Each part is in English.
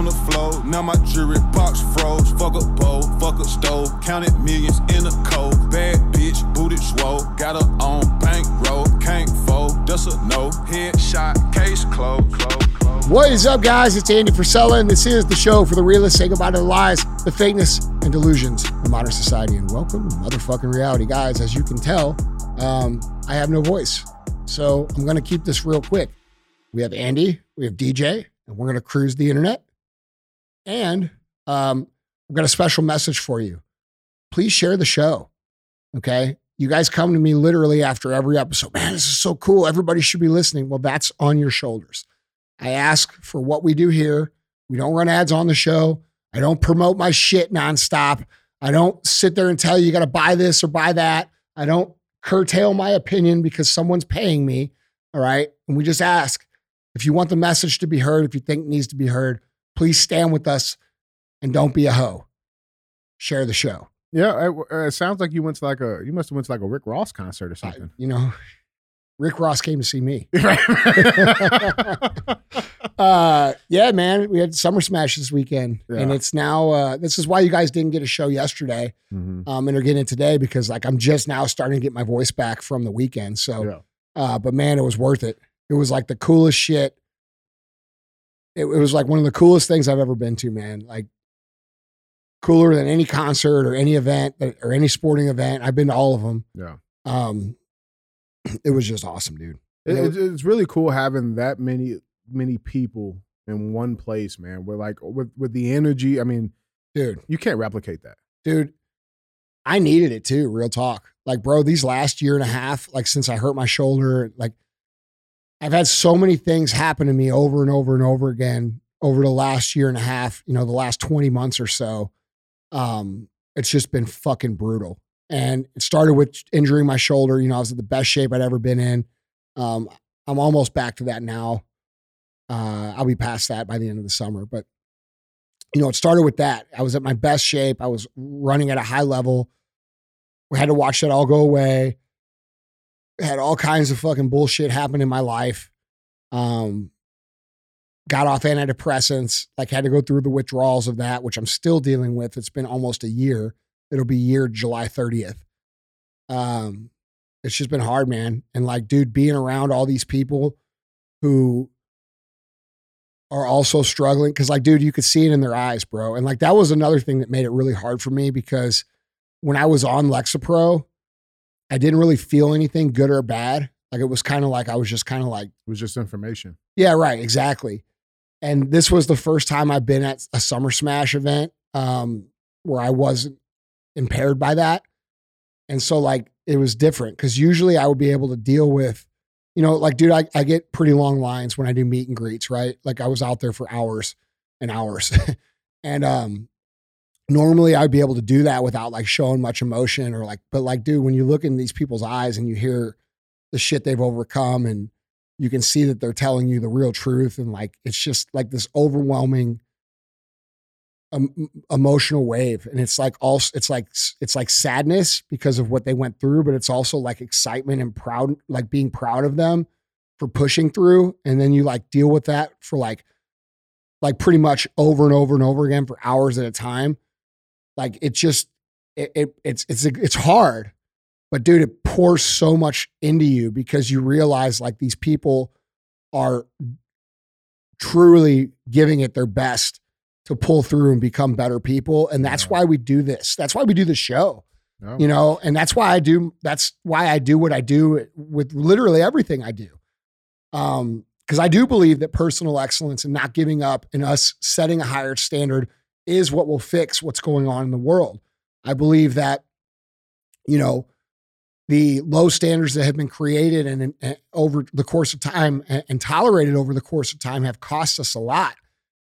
on the floor. Now my jewelry box froze. Fuck a bowl, fuck a stove. Counted millions in a cold. Bad bitch, booted swole. Got her on bankroll. Can't fold, that's a no. Headshot, case closed. Close. What is up, guys? It's Andy Frisella, and this is the show for the realists. Say goodbye to the lies, the fakeness, and delusions of modern society. And welcome to motherfucking reality, guys. As you can tell, um, I have no voice. So I'm going to keep this real quick. We have Andy, we have DJ, and we're going to cruise the internet. And um, I've got a special message for you. Please share the show. Okay. You guys come to me literally after every episode. Man, this is so cool. Everybody should be listening. Well, that's on your shoulders. I ask for what we do here. We don't run ads on the show. I don't promote my shit nonstop. I don't sit there and tell you you got to buy this or buy that. I don't curtail my opinion because someone's paying me. All right. And we just ask if you want the message to be heard, if you think it needs to be heard, please stand with us and don't be a hoe. Share the show. Yeah, it, uh, it sounds like you went to like a you must have went to like a Rick Ross concert or I- something. you know, Rick Ross came to see me. uh, yeah, man, we had Summer Smash this weekend, and it's now. Uh, this is why you guys didn't get a show yesterday, Mhm. um, and are getting it today because like I'm just now starting to get my voice back from the weekend. So, Yeah. uh, but man, it was worth it. It was like the coolest shit. It, it was like one of the coolest things I've ever been to, man. Like cooler than any concert or any event or any sporting event. I've been to all of them. Yeah. Um, it was just awesome, dude. It, know- it's- it's really cool having that many many people in one place, man. We're like with with the energy. I mean, dude, you can't replicate that. dude, I needed it too. Real talk. Like, bro, these last year and a half, like since I hurt my shoulder, like I've had so many things happen to me over and over and over again over the last year and a half, you know, the last 20 months or so. Um, it's just been fucking brutal. And it started with injuring my shoulder. You know, I was in the best shape I'd ever been in. Um, I'm almost back to that now. Uh, I'll be past that by the end of the summer. But you know, it started with that. I was at my best shape. I was running at a high level. We had to watch that all go away. Had all kinds of fucking bullshit happen in my life. Um, got off antidepressants, like had to go through the withdrawals of that, which I'm still dealing with. It's been almost a year. It'll be year July 30th. Um, it's just been hard, man. And like, dude, being around all these people who are also struggling because like dude you could see it in their eyes bro and like that was another thing that made it really hard for me because when i was on lexapro i didn't really feel anything good or bad like it was kind of like i was just kind of like It was just information. yeah right exactly and this was the first time i've been at a summer smash event um where i wasn't impaired by that and so like it was different because usually i would be able to deal with you know, like, dude, I, I get pretty long lines when I do meet and greets, right? Like I was out there for hours and hours. and um normally I'd be able to do that without like showing much emotion or like, but like, dude, when you look in these people's eyes and you hear the shit they've overcome and you can see that they're telling you the real truth and like it's just like this overwhelming um, emotional wave. And it's like also it's like it's like sadness because of what they went through but it's also like excitement and proud like being proud of them for pushing through. And then you like deal with that for like like pretty much over and over and over again for hours at a time like it just it, it it's it's it's hard. But dude it pours so much into you because you realize like these people are truly giving it their best to pull through and become better people. And that's Yeah. why we do this. That's why we do the show No? you know? And that's why i do that's why i do what i do with literally everything i do. Um because i do believe that personal excellence and not giving up and us setting a higher standard is what will fix what's going on in the world i believe that you know the low standards that have been created and, and over the course of time and, and tolerated over the course of time have cost us a lot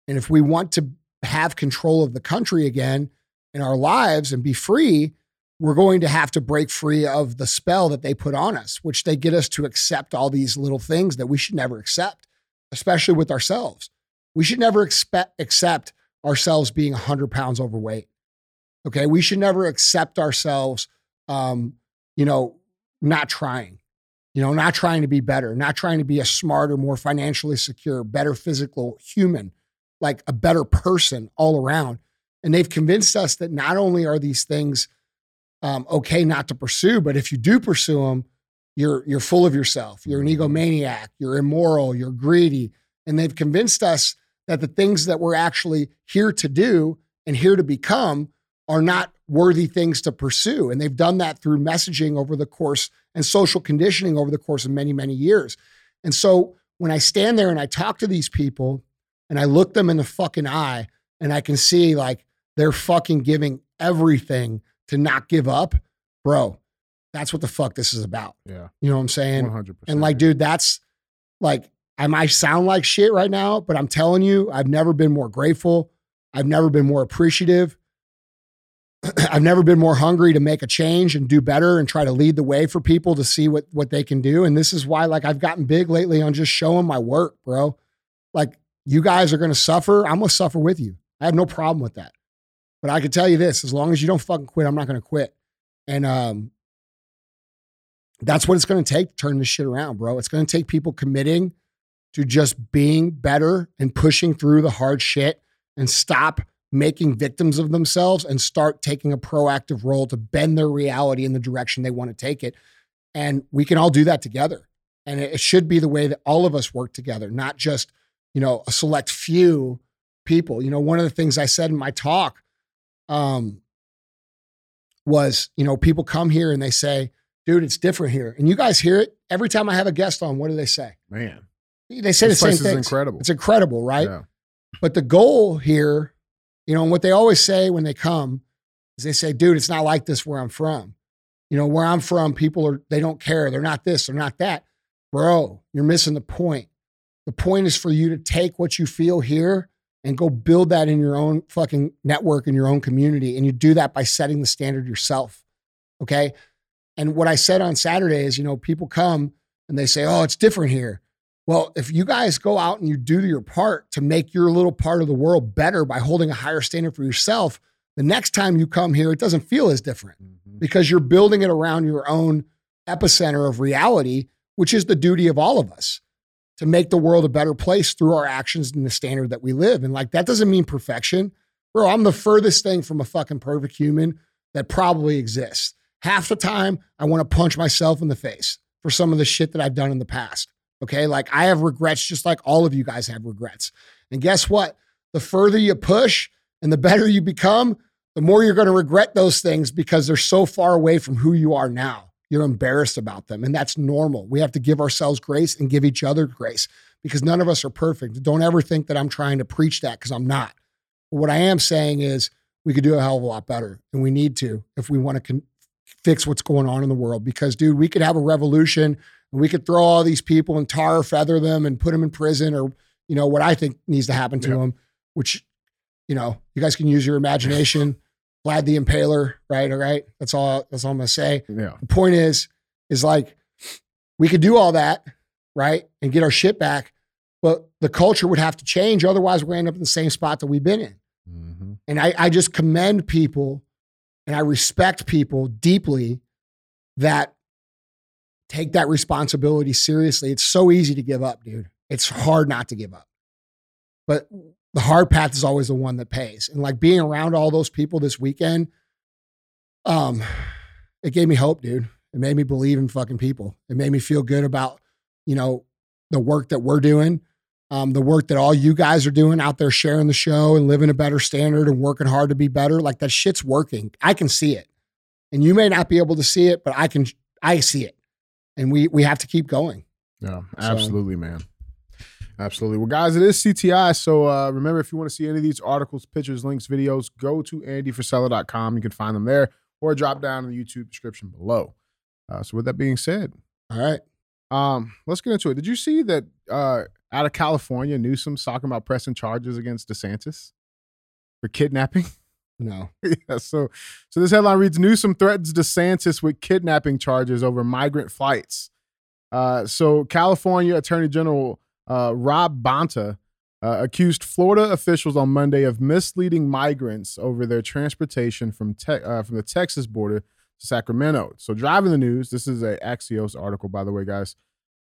and if we want to have control of the country again in our lives and be free we're going to have to break free of the spell that they put on us, which they get us to accept all these little things that we should never accept, especially with ourselves. We should never expect, accept ourselves being 100 pounds overweight. Okay. We should never accept ourselves, um, you know, not trying, you know, not trying to be better, not trying to be a smarter, more financially secure, better physical human. like a better person all around. And they've convinced us that not only are these things um, okay not to pursue, but if you do pursue them, you're you're full of yourself. You're an egomaniac. You're immoral. You're greedy. And they've convinced us that the things that we're actually here to do and here to become are not worthy things to pursue. And they've done that through messaging over the course and social conditioning over the course of many, many years. And so when I stand there and I talk to these people and I look them in the fucking eye and I can see like they're fucking giving everything to not give up, bro, that's what the fuck this is about. Yeah. You know what I'm saying? 100%. And like, dude, that's like, I might sound like shit right now, but I'm telling you, I've never been more grateful. I've never been more appreciative. I've never been more hungry to make a change and do better and try to lead the way for people to see what what they can do. And this is why, like, I've gotten big lately on just showing my work, bro. Like, you guys are gonna suffer. I'm gonna suffer with you. I have no problem with that. But I can tell you this: as long as you don't fucking quit, I'm not gonna quit. And um, that's what it's gonna take to turn this shit around, bro. It's gonna take people committing to just being better and pushing through the hard shit and stop making victims of themselves and start taking a proactive role to bend their reality in the direction they want to take it. And we can all do that together. And it should be the way that all of us work together, not just, you know, a select few people. You know, one of the things I said in my talk um, was, you know, people come here and they say, dude, it's different here. And you guys hear it every time I have a guest on. What do they say? man, They say this the same thing. incredible. It's incredible, right? Yeah. But the goal here, you know, and what they always say when they come is they say, dude, it's not like this where I'm from. You know, where I'm from, people are, they don't care. They're not this, they're not that. Bro, you're missing the point. The point is for you to take what you feel here and go build that in your own fucking network in your own community. And you do that by setting the standard yourself. Okay. And what I said on Saturday is, you know, people come and they say, oh, it's different here. Well, if you guys go out and you do your part to make your little part of the world better by holding a higher standard for yourself, the next time you come here, it doesn't feel as different Mhm. because you're building it around your own epicenter of reality, which is the duty of all of us to make the world a better place through our actions and the standard that we live. And like, that doesn't mean perfection. Bro, I'm the furthest thing from a fucking perfect human that probably exists. Half the time, I want to punch myself in the face for some of the shit that I've done in the past. Okay. Like, I have regrets just like all of you guys have regrets. And guess what? The further you push and the better you become, the more you're going to regret those things because they're so far away from who you are now. You're embarrassed about them. And that's normal. We have to give ourselves grace and give each other grace because none of us are perfect. Don't ever think that I'm trying to preach that because I'm not. But what I am saying is we could do a hell of a lot better. And we need to if we want to con- fix what's going on in the world. Because, dude, we could have a revolution and we could throw all these people and tar or feather them and put them in prison or, you know, what I think needs to happen to Yeah. them, which, you know, you guys can use your imagination. Vlad the Impaler, right? All right. That's all that's all I'm gonna say. Yeah. The point is, is like we could do all that, right? And get our shit back, but the culture would have to change. Otherwise, we're gonna end up in the same spot that we've been in. Mhm. And I, I just commend people and I respect people deeply that take that responsibility seriously. It's so easy to give up, dude. It's hard not to give up. But the hard path is always the one that pays. And like being around all those people this weekend, um, it gave me hope, dude. It made me believe in fucking people. It made me feel good about, you know, the work that we're doing um, the work that all you guys are doing out there sharing the show and living a better standard and working hard to be better like that shit's working i can see it and you may not be able to see it but i can i see it and we we have to keep going Yeah, So- absolutely, man. Absolutely. Well, guys, it is CTI. So uh, remember, if you want to see any of these articles, pictures, links, videos, go to andyfrisella.com. You can find them there or drop down in the YouTube description below. Uh, so with that being said, all right um, let's get into it. Did you see that uh, out of California, Newsom's talking about pressing charges against DeSantis for kidnapping? no yeah, so so this headline reads Newsom threatens DeSantis with kidnapping charges over migrant flights. Uh, so California Attorney General uh, Rob Bonta uh, accused Florida officials on Monday of misleading migrants over their transportation from te- uh, from the Texas border to Sacramento. So driving the news. This is a Axios article, by the way, guys.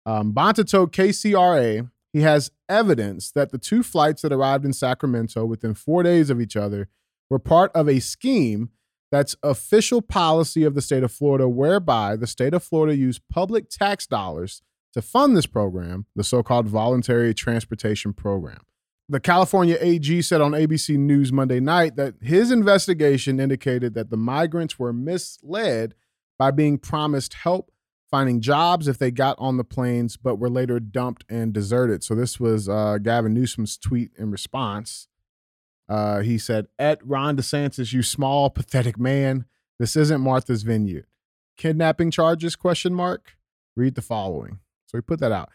Um, Bonta told KCRA he has evidence that the two flights that arrived in Sacramento within four days of each other were part of a scheme that's official policy of the state of Florida, whereby the state of Florida used public tax dollars to fund this program, the so called Voluntary Transportation Program. The California AG said on ABC News Monday night that his investigation indicated that the migrants were misled by being promised help finding jobs if they got on the planes, but were later dumped and deserted. So this was uh, Gavin Newsom's tweet in response. Uh, he said, "At Ron DeSantis, you small pathetic man. This isn't Martha's Vineyard. Kidnapping charges? Question mark. Read the following." So he put that out.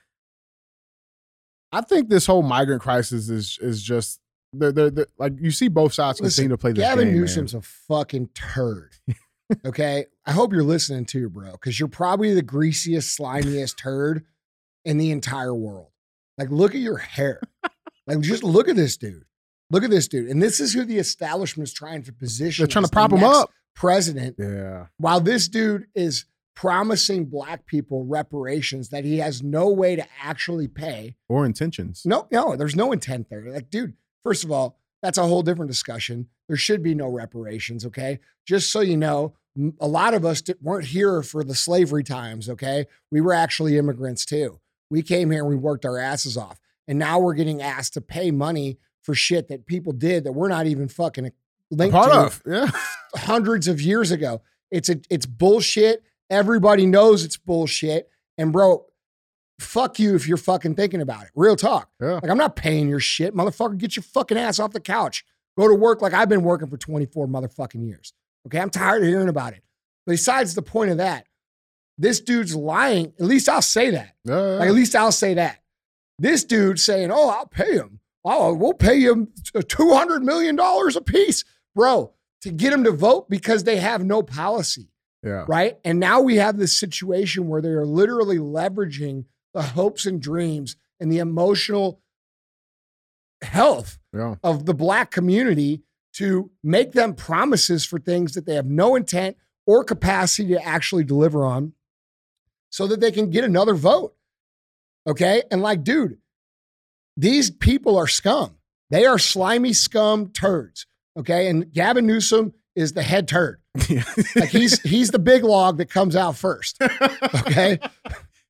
I think this whole migrant crisis is is just they're, they're, they're like you see both sides Listen, continue to play this Gavin game. Gavin Newsom's a fucking turd. okay. I hope you're listening too, bro, because you're probably the greasiest, slimiest turd in the entire world. Like, look at your hair. like, just look at this dude. Look at this dude. And this is who the establishment is trying to position. They're trying to prop him up. President. Yeah. while this dude is promising black people reparations that he has no way to actually pay. Or intentions. No, no, there's no intent there. Like, dude, first of all, that's a whole different discussion. There should be no reparations, okay? Just so you know, a lot of us weren't here for the slavery times, okay? We were actually immigrants too. We came here and we worked our asses off. And now we're getting asked to pay money for shit that people did that we're not even fucking linked Part to of. Yeah. hundreds of years ago. It's a it's bullshit. Everybody knows it's bullshit. And bro, fuck you if you're fucking thinking about it. Real talk. Yeah. Like I'm not paying your shit, motherfucker. Get your fucking ass off the couch. Go to work like I've been working for 24 motherfucking years. Okay, I'm tired of hearing about it. Besides the point of that, this dude's lying. At least I'll say that. Yeah. Like at least I'll say that. This dude saying, "Oh, I'll pay him. Oh, we'll pay two hundred million dollars a piece, bro, to get him to vote because they have no policy, yeah. right? And now we have this situation where they are literally leveraging the hopes and dreams and the emotional health Yeah. of the black community to make them promises for things that they have no intent or capacity to actually deliver on so that they can get another vote. Okay. And like, dude, these people are scum. They are slimy scum turds. Okay. And Gavin Newsom is the head turd. Like he's he's the big log that comes out first. Okay.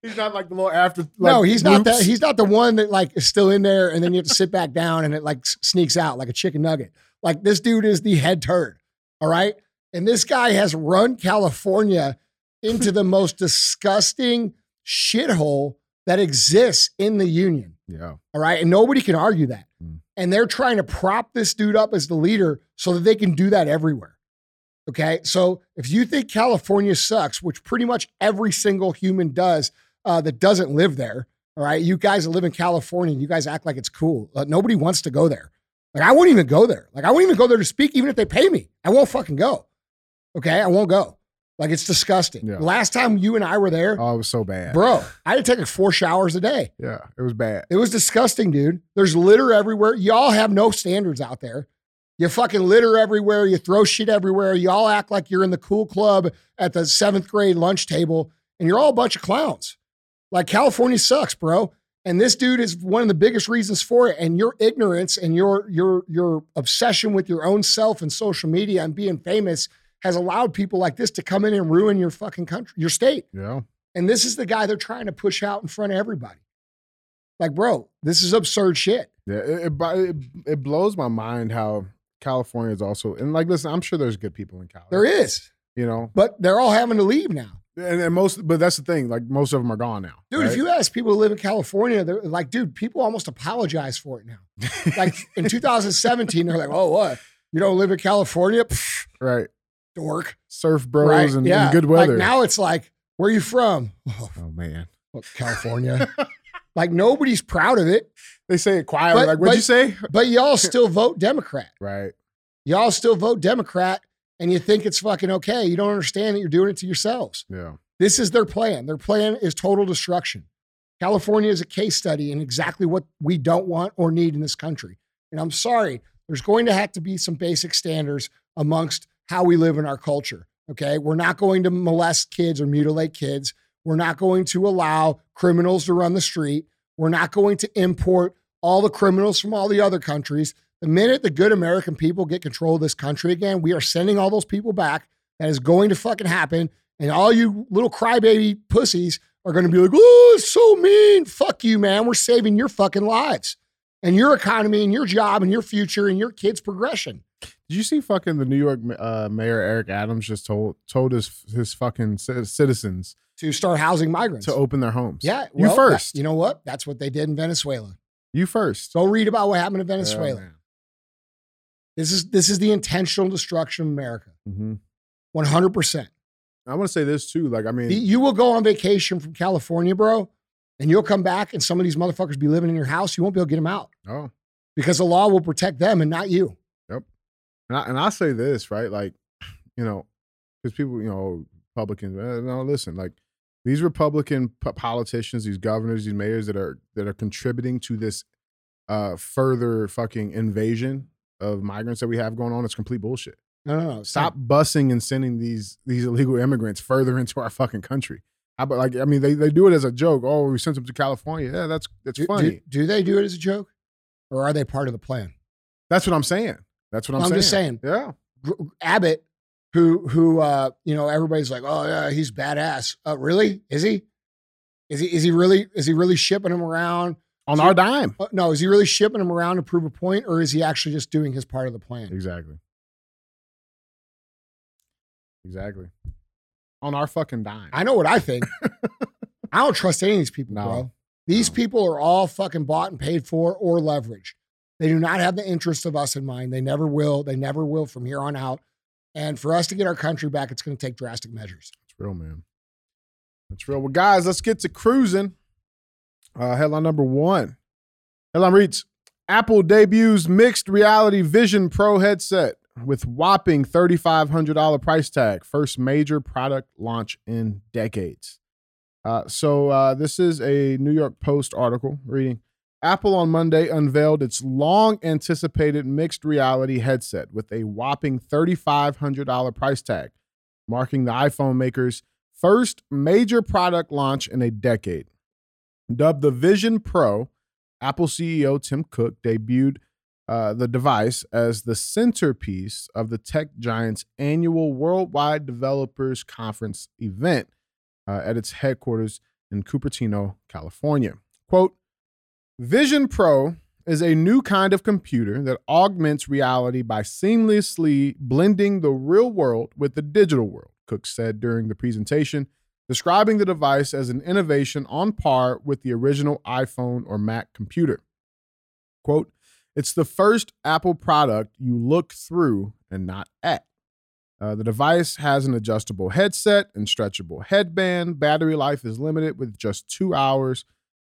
He's not like the little after. Like, no, he's not that. He's not the one that like is still in there, and then you have to sit back down, and it like sneaks out like a chicken nugget. Like this dude is the head turd. All right, and this guy has run California into the most disgusting shithole that exists in the union. Yeah. All right. And nobody can argue that. Mm. And they're trying to prop this dude up as the leader so that they can do that everywhere. Okay. So if you think California sucks, which pretty much every single human does uh, that doesn't live there, all right, you guys that live in California, you guys act like it's cool. Uh, nobody wants to go there. Like, I won't even go there. Like, I won't even go there to speak, even if they pay me. I won't fucking go. Okay. I won't go. Like, it's disgusting. Yeah. Last time you and I were there, Oh, it was so bad. bro, I had to take like four showers a day. Yeah. It was bad. It was disgusting, dude. There's litter everywhere. Y'all have no standards out there. You fucking litter everywhere. You throw shit everywhere. Y'all act like you're in the cool club at the seventh grade lunch table, and you're all a bunch of clowns. Like California sucks, bro. And this dude is one of the biggest reasons for it. And your ignorance and your your your obsession with your own self and social media and being famous has allowed people like this to come in and ruin your fucking country, your state. Yeah. And this is the guy they're trying to push out in front of everybody. Like, bro, this is absurd shit. Yeah. It, it, it, blows my mind how California is also, and like, listen, I'm sure there's good people in California. There is, You know, but they're all having to leave now. and, and most, but that's the thing. Like, most of them are gone now. Dude, right? if you ask people who live in California, they're like, dude, people almost apologize for it now. Like in 2017, they're like, oh, what? You don't live in California? Pfft, right. Dork. Surf bros right? and, yeah. and good weather. Like now it's like, where are you from? Oh, oh, man. well, California. like nobody's proud of it, They say it quietly. But- like, what'd but- you say? but y'all still vote Democrat. Right. Y'all still vote Democrat and you think it's fucking okay. You don't understand that you're doing it to yourselves. Yeah. This is their plan. Their plan is total destruction. California is a case study in exactly what we don't want or need in this country. And I'm sorry, there's going to have to be some basic standards amongst how we live in our culture. Okay. We're not going to molest kids or mutilate kids. We're not going to allow criminals to run the street. We're not going to import all the criminals from all the other countries. The minute the good American people get control of this country again, we are sending all those people back. That is going to fucking happen. And all you little crybaby pussies are going to be like, oh, it's so mean. Fuck you, man. We're saving your fucking lives and your economy and your job and your future and your kids' progression. Did you see fucking the New York uh, Mayor Eric Adams just told told his his fucking citizens To start housing migrants. to open their homes? yeah. you first. that- you know what? That's what they did in Venezuela. you first. Go read about what happened in Venezuela. man. this is this is the intentional destruction of America. Mhm. 100%. I want to say this too. Like, I mean, You will go on vacation from California, bro, and you'll come back and some of these motherfuckers be living in your house. You won't be able to get them out oh, because the law will protect them and not you. And I, and I say this right, like, you know, because people, you know, Republicans. eh, no, listen, like these Republican p- politicians, these governors, these mayors that are that are contributing to this uh further fucking invasion of migrants that we have going on. It's complete bullshit. No, no, no. Stop busing and sending these these illegal immigrants further into our fucking country. How about like I mean they, they do it as a joke. Oh, we sent them to California. Yeah, that's that's Do, funny. do, do they do it as a joke or are they part of the plan? that's what I'm saying. That's what I'm, saying. I'm saying. just saying. Yeah. Abbott, who who uh, you know everybody's like, oh yeah, he's badass. Uh, really? Is he? Is he? Is he really? Is he really shipping him around? On So- our dime. Uh, no, is he really shipping him around to prove a point, or is he actually just doing his part of the plan? Exactly. Exactly. On our fucking dime. I know what I think. I don't trust any of these people, No. bro. These No. people are all fucking bought and paid for or leveraged. They do not have the interests of us in mind. They never will. They never will from here on out. And for us to get our country back, it's going to take drastic measures. It's real, man. It's real. Well, guys, let's get to cruising. Uh, headline number one. Headline reads Apple debuts mixed reality Vision Pro headset with whopping $3,500 price tag. First major product launch in decades. Uh, so, uh, this is a New York Post article reading Apple on Monday unveiled its long anticipated mixed reality headset with a whopping $3,500 price tag, marking the iPhone maker's first major product launch in a decade. Dubbed the Vision Pro, Apple CEO Tim Cook debuted uh, the device as the centerpiece of the tech giant's annual Worldwide Developers Conference event uh, at its headquarters in Cupertino, California. Quote Vision Pro is a new kind of computer that augments reality by seamlessly blending the real world with the digital world, Cook said during the presentation, describing the device as an innovation on par with the original iPhone or Mac computer. Quote, it's the first Apple product you look through and not at. Uh, the device has an adjustable headset and stretchable headband. Battery life is limited with just two hours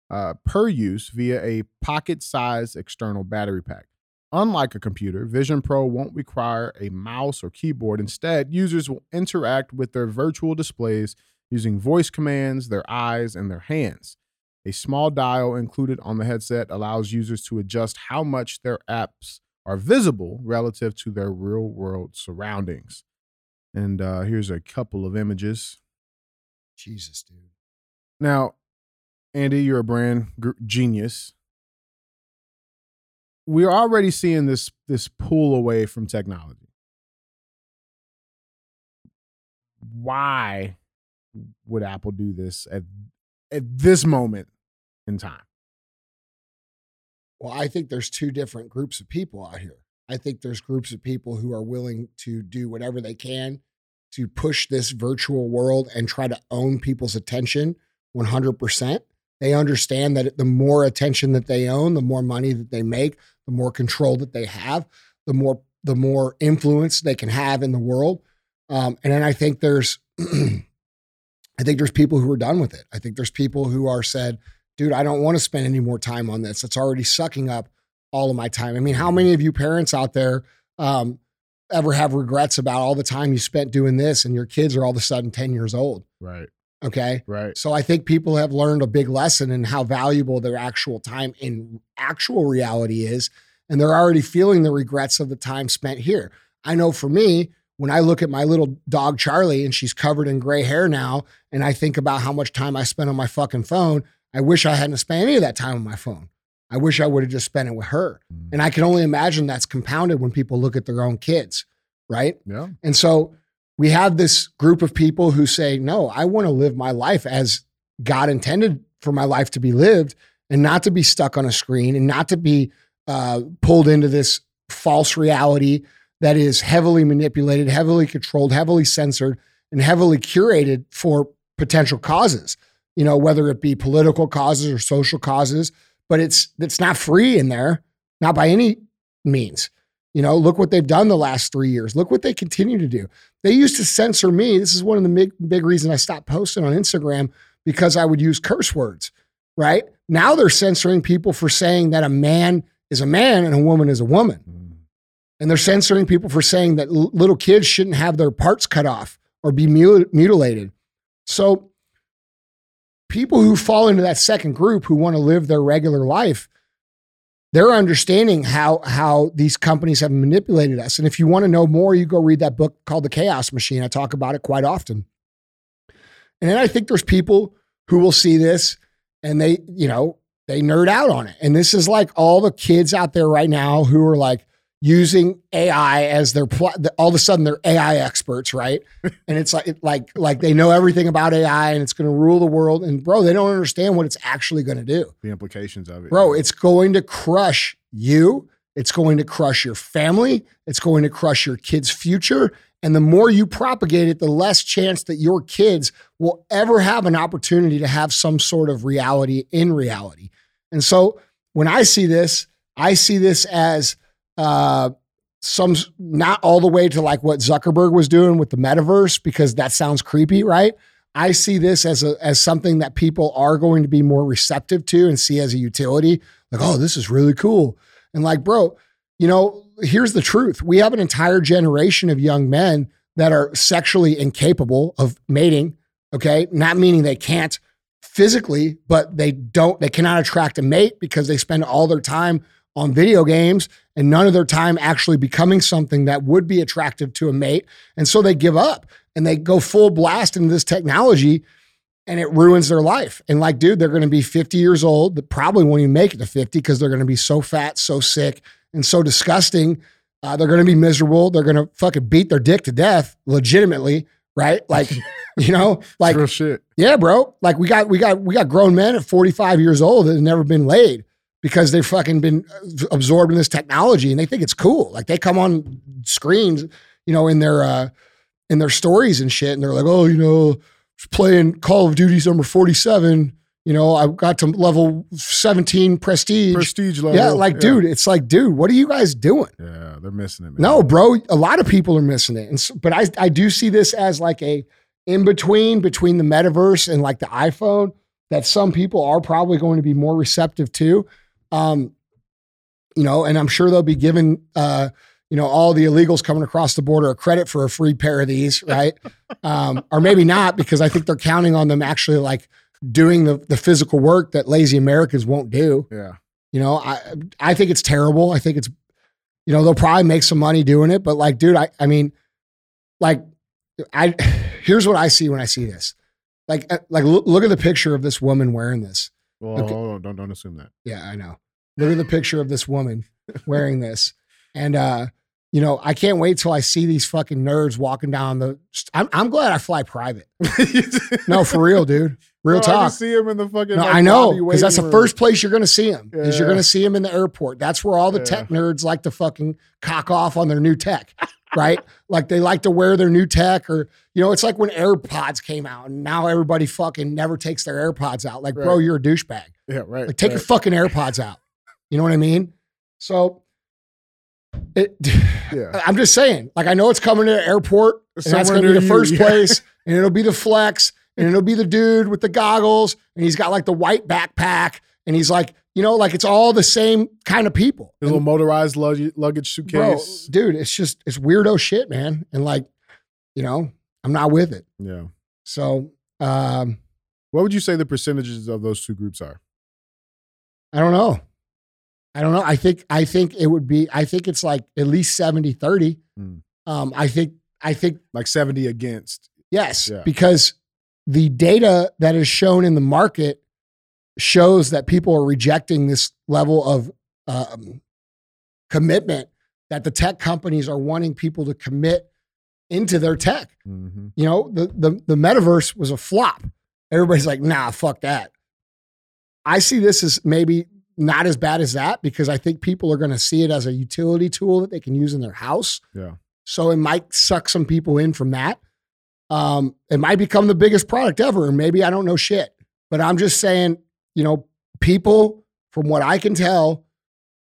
uh, per use via a pocket sized external battery pack. Unlike a computer, Vision Pro won't require a mouse or keyboard. Instead, users will interact with their virtual displays using voice commands, their eyes, and their hands. A small dial included on the headset allows users to adjust how much their apps are visible relative to their real world surroundings. And uh, here's a couple of images. Jesus, dude. Now, Andy, you're a brand genius. We're already seeing this this pull away from technology. Why would Apple do this at at this moment in time? Well, I think there's two different groups of people out here. I think there's groups of people who are willing to do whatever they can to push this virtual world and try to own people's attention 100%. They understand that the more attention that they own, the more money that they make, the more control that they have, the more the more influence they can have in the world. Um, and then I think there's I think there's people who are done with it. I think there's people who are said, dude, I don't want to spend any more time on this. It's already sucking up all of my time. I mean, how many of you parents out there um, ever have regrets about all the time you spent doing this and your kids are all of a sudden 10 years old? Right, Okay. right. So I think people have learned a big lesson in how valuable their actual time in actual reality is. And they're already feeling the regrets of the time spent here. I know for me, when I look at my little dog Charlie and she's covered in gray hair now, and I think about how much time I spent on my fucking phone, I wish I hadn't spent any of that time on my phone. I wish I would have just spent it with her. Mm. And I can only imagine that's compounded when people look at their own kids, right? Yeah. And so we have this group of people who say, no, I want to live my life as God intended for my life to be lived and not to be stuck on a screen and not to be uh, pulled into this false reality that is heavily manipulated, heavily controlled, heavily censored, and heavily curated for potential causes, you know, whether it be political causes or social causes, but it's it's not free in there, not by any means. You know, look what they've done the last three years. Look what they continue to do. They used to censor me. This is one of the big, big reasons I stopped posting on Instagram because I would use curse words, right? Now they're censoring people for saying that a man is a man and a woman is a woman. Mm. And they're censoring people for saying that l- little kids shouldn't have their parts cut off or be mut- mutilated. So, people who fall into that second group who want to live their regular life, they're understanding how how these companies have manipulated us. And if you want to know more, you go read that book called The Chaos Machine. I talk about it quite often. And then I think there's people who will see this and they, you know, they nerd out on it. And this is like all the kids out there right now who are like using AI as their pl- all of a sudden they're AI experts, right? and it's like it, like like they know everything about AI and it's going to rule the world. And bro, they don't understand what it's actually going to do, The implications of it. bro. It's going to crush you. It's going to crush your family. It's going to crush your kids' future. And the more you propagate it, the less chance that your kids will ever have an opportunity to have some sort of reality in reality. And so when I see this, I see this as uh, some not all the way to like what Zuckerberg was doing with the metaverse because that sounds creepy, right? I see this as a as something that people are going to be more receptive to and see as a utility. Like, oh, this is really cool. And like, bro, you know, here's the truth. We have an entire generation of young men that are sexually incapable of mating, okay? Not meaning they can't physically, but they don't they cannot attract a mate because they spend all their time on video games and none of their time actually becoming something that would be attractive to a mate. And so they give up and they go full blast into this technology and it ruins their life. And like, dude, they're going to be 50 years old. That probably won't even make it to 50 because they're going to be so fat, so sick, and so disgusting. Uh, they're going to be miserable. They're going to fucking beat their dick to death, legitimately, right? Like, you know, like, yeah, bro. Like we got we got we got grown men at 45 years old that have never been laid because they've fucking been absorbed in this technology and they think it's cool. Like they come on screens, you know, in their uh in their stories and shit, and they're like, oh, you know, playing Call of Duty number 47. You know, I got to level 17 prestige. Prestige level. yeah, like, dude, it's like, dude, what are you guys doing? Yeah, they're missing it. Man. No, bro, a lot of people are missing it. And so, but I I do see this as like a in between between the metaverse and like the iPhone that some people are probably going to be more receptive to. Um you know, and I'm sure they'll be giving uh you know all the illegals coming across the border a credit for a free pair of these, right? um or maybe not because I think they're counting on them actually like doing the the physical work that lazy Americans won't do. Yeah. You know, I I think it's terrible. I think it's, you know, they'll probably make some money doing it, but like, dude, I I mean, like, I here's what I see when I see this. Like, uh, like look at the picture of this woman wearing this. Well, Okay. hold on. Don't don't assume that. Yeah, I know. Look at the picture of this woman wearing this, and uh, you know, I can't wait till I see these fucking nerds walking down the. I'm I'm glad I fly private. No, for real, dude. Real I talk. see him in the fucking. No, like, I know because that's the first place you're going to see them. Is you're going to see them in the airport. That's where all the Yeah. tech nerds like to fucking cock off on their new tech, right? like they like to wear their new tech, or you know, it's like when AirPods came out, and now everybody fucking never takes their AirPods out. Like, bro, you're a douchebag. Yeah, right. Like, take your fucking AirPods out. You know what I mean? So, it. Yeah. I'm just saying. Like, I know it's coming to the airport, and that's going to be the you, first yeah. place, and it'll be the flex, and it'll be the dude with the goggles, and he's got like the white backpack, and he's like, you know, like it's all the same kind of people. His little motorized luggage, luggage Bro, suitcase. dude, it's just it's weirdo shit, man, and like, you know, I'm not with it. Yeah. So, um, What would you say the percentages of those two groups are? I don't know. I don't know. I think I think it would be. I think it's like at least 70, 30. Mm. Um, I think I think Like 70 against. Yes, Yeah. because the data that is shown in the market shows that people are rejecting this level of um, commitment that the tech companies are wanting people to commit into their tech. Mhm. You know, the the the metaverse was a flop. Everybody's like, nah, fuck that. I see this as maybe not as bad as that because I think people are going to see it as a utility tool that they can use in their house. Yeah. So it might suck some people in from that. Um, it might become the biggest product ever, and maybe I don't know shit. But I'm just saying, you know, people, from what I can tell,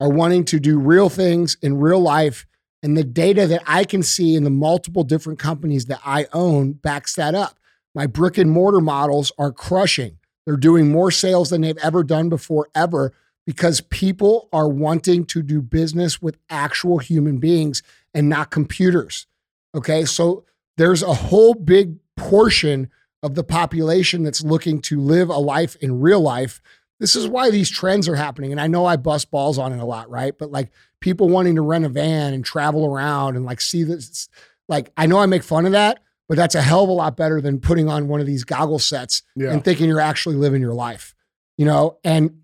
are wanting to do real things in real life. And the data that I can see in the multiple different companies that I own backs that up. My brick and mortar models are crushing. They're doing more sales than they've ever done before, ever, because people are wanting to do business with actual human beings and not computers. Okay. So there's a whole big portion of the population that's looking to live a life in real life. This is why these trends are happening. And I know I bust balls on it a lot, right? But like people wanting to rent a van and travel around and like see this, like I know I make fun of that, but that's a hell of a lot better than putting on one of these goggle sets Yeah. and thinking you're actually living your life, you know? And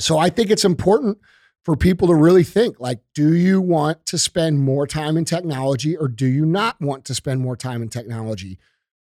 so I think it's important for people to really think like, do you want to spend more time in technology or do you not want to spend more time in technology?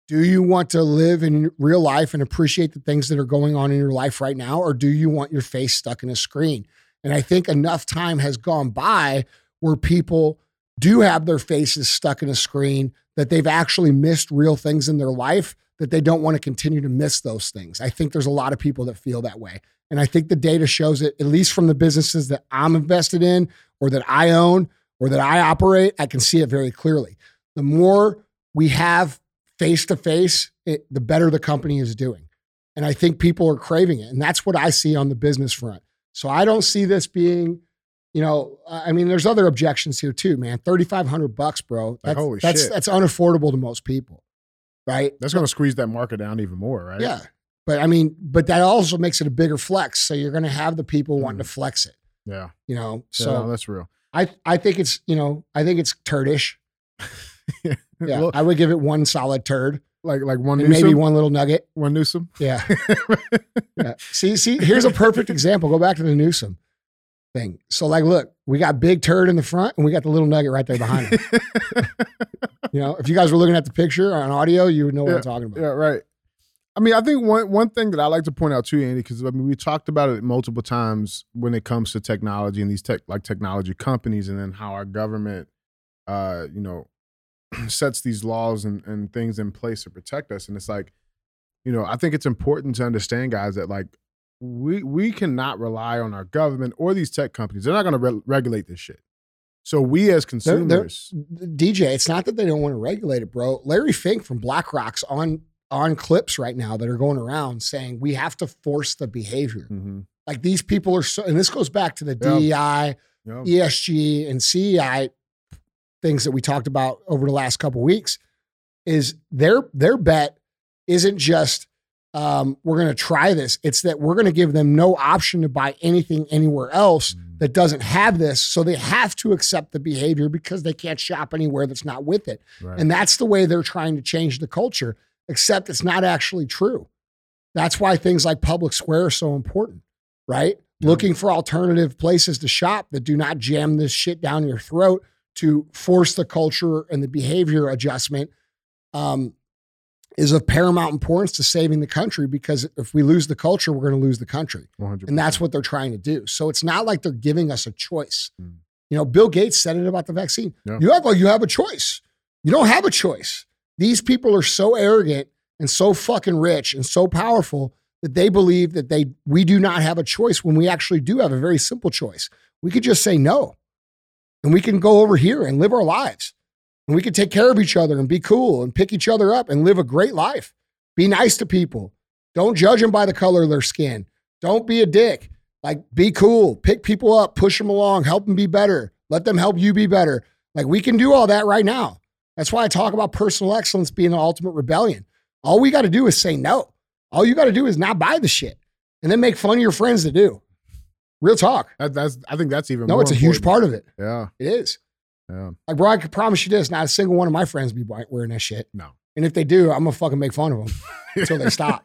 Do you want to live in real life and appreciate the things that are going on in your life right now? Or do you want your face stuck in a screen? And I think enough time has gone by where people do have their faces stuck in a screen that they've actually missed real things in their life that they don't want to continue to miss those things. I think there's a lot of people that feel that way. And I think the data shows it, at least from the businesses that I'm invested in or that I own or that I operate, I can see it very clearly. The more we have face to face, the better the company is doing. And I think people are craving it. And that's what I see on the business front. So I don't see this being, you know, I mean, there's other objections here too, man. 3,500 bucks, bro. That's, holy that's, shit. that's unaffordable to most people. Right. That's going to squeeze that market down even more, right? Yeah. But I mean, but that also makes it a bigger flex. So you're going to have the people wanting mm. to flex it, Yeah. you know? So So that's real. I, I think it's, you know, I think it's turdish. Yeah. Well, I would give it one solid turd like like one and Newsom. maybe one little nugget. one Newsom. Yeah. yeah. See, see, here's a perfect example. Go back to the Newsom thing. So, like, look, we got big turd in the front and we got the little nugget right there behind him. you know, if you guys were looking at the picture on audio, you would know what I'm talking about. Yeah, right. I mean, I think one one thing that I like to point out too, Andy, because I mean, we talked about it multiple times when it comes to technology and these tech like technology companies, and then how our government, uh, you know, sets these laws and, and things in place to protect us. And it's like, you know, I think it's important to understand, guys, that like we we cannot rely on our government or these tech companies. They're not going to re- regulate this shit. So we as They're- they're- consumers, DJ, it's not that they don't want to regulate it, bro. Larry Fink from BlackRock's on on clips right now that are going around saying we have to force the behavior. Mhm. Like these people are so, and this goes back to the Yeah. DEI, Yeah. ESG, and CEI things that we talked about over the last couple weeks. Is their their bet isn't just um, we're going to try this; it's that we're going to give them no option to buy anything anywhere else Mm. that doesn't have this, so they have to accept the behavior because they can't shop anywhere that's not with it. Right. And that's the way they're trying to change the culture, except it's not actually true. That's why things like Public Square are so important, right? Yeah. Looking for alternative places to shop that do not jam this shit down your throat to force the culture and the behavior adjustment um, is of paramount importance to saving the country because if we lose the culture, we're going to lose the country. 100%. And that's what they're trying to do. So it's not like they're giving us a choice. Mm. You know, Bill Gates said it about the vaccine. Yeah. You act like you have a choice. You don't have a choice. These people are so arrogant and so fucking rich and so powerful that they believe that they we do not have a choice when we actually do have a very simple choice. We could just say no. And we can go over here and live our lives. And we can take care of each other and be cool and pick each other up and live a great life. Be nice to people. Don't judge them by the color of their skin. Don't be a dick. Like, be cool. Pick people up, push them along, help them be better. Let them help you be better. Like, we can do all that right now. That's why I talk about personal excellence being the ultimate rebellion. All we got to do is say no. All you got to do is not buy the shit and then make fun of your friends to do. Real talk. That, that's I think that's even No, it's a huge part of it. Yeah, It is. yeah. Like, bro, I can promise you this: not a single one of my friends be wearing that shit. No. And if they do, I'm gonna fucking make fun of them until they stop.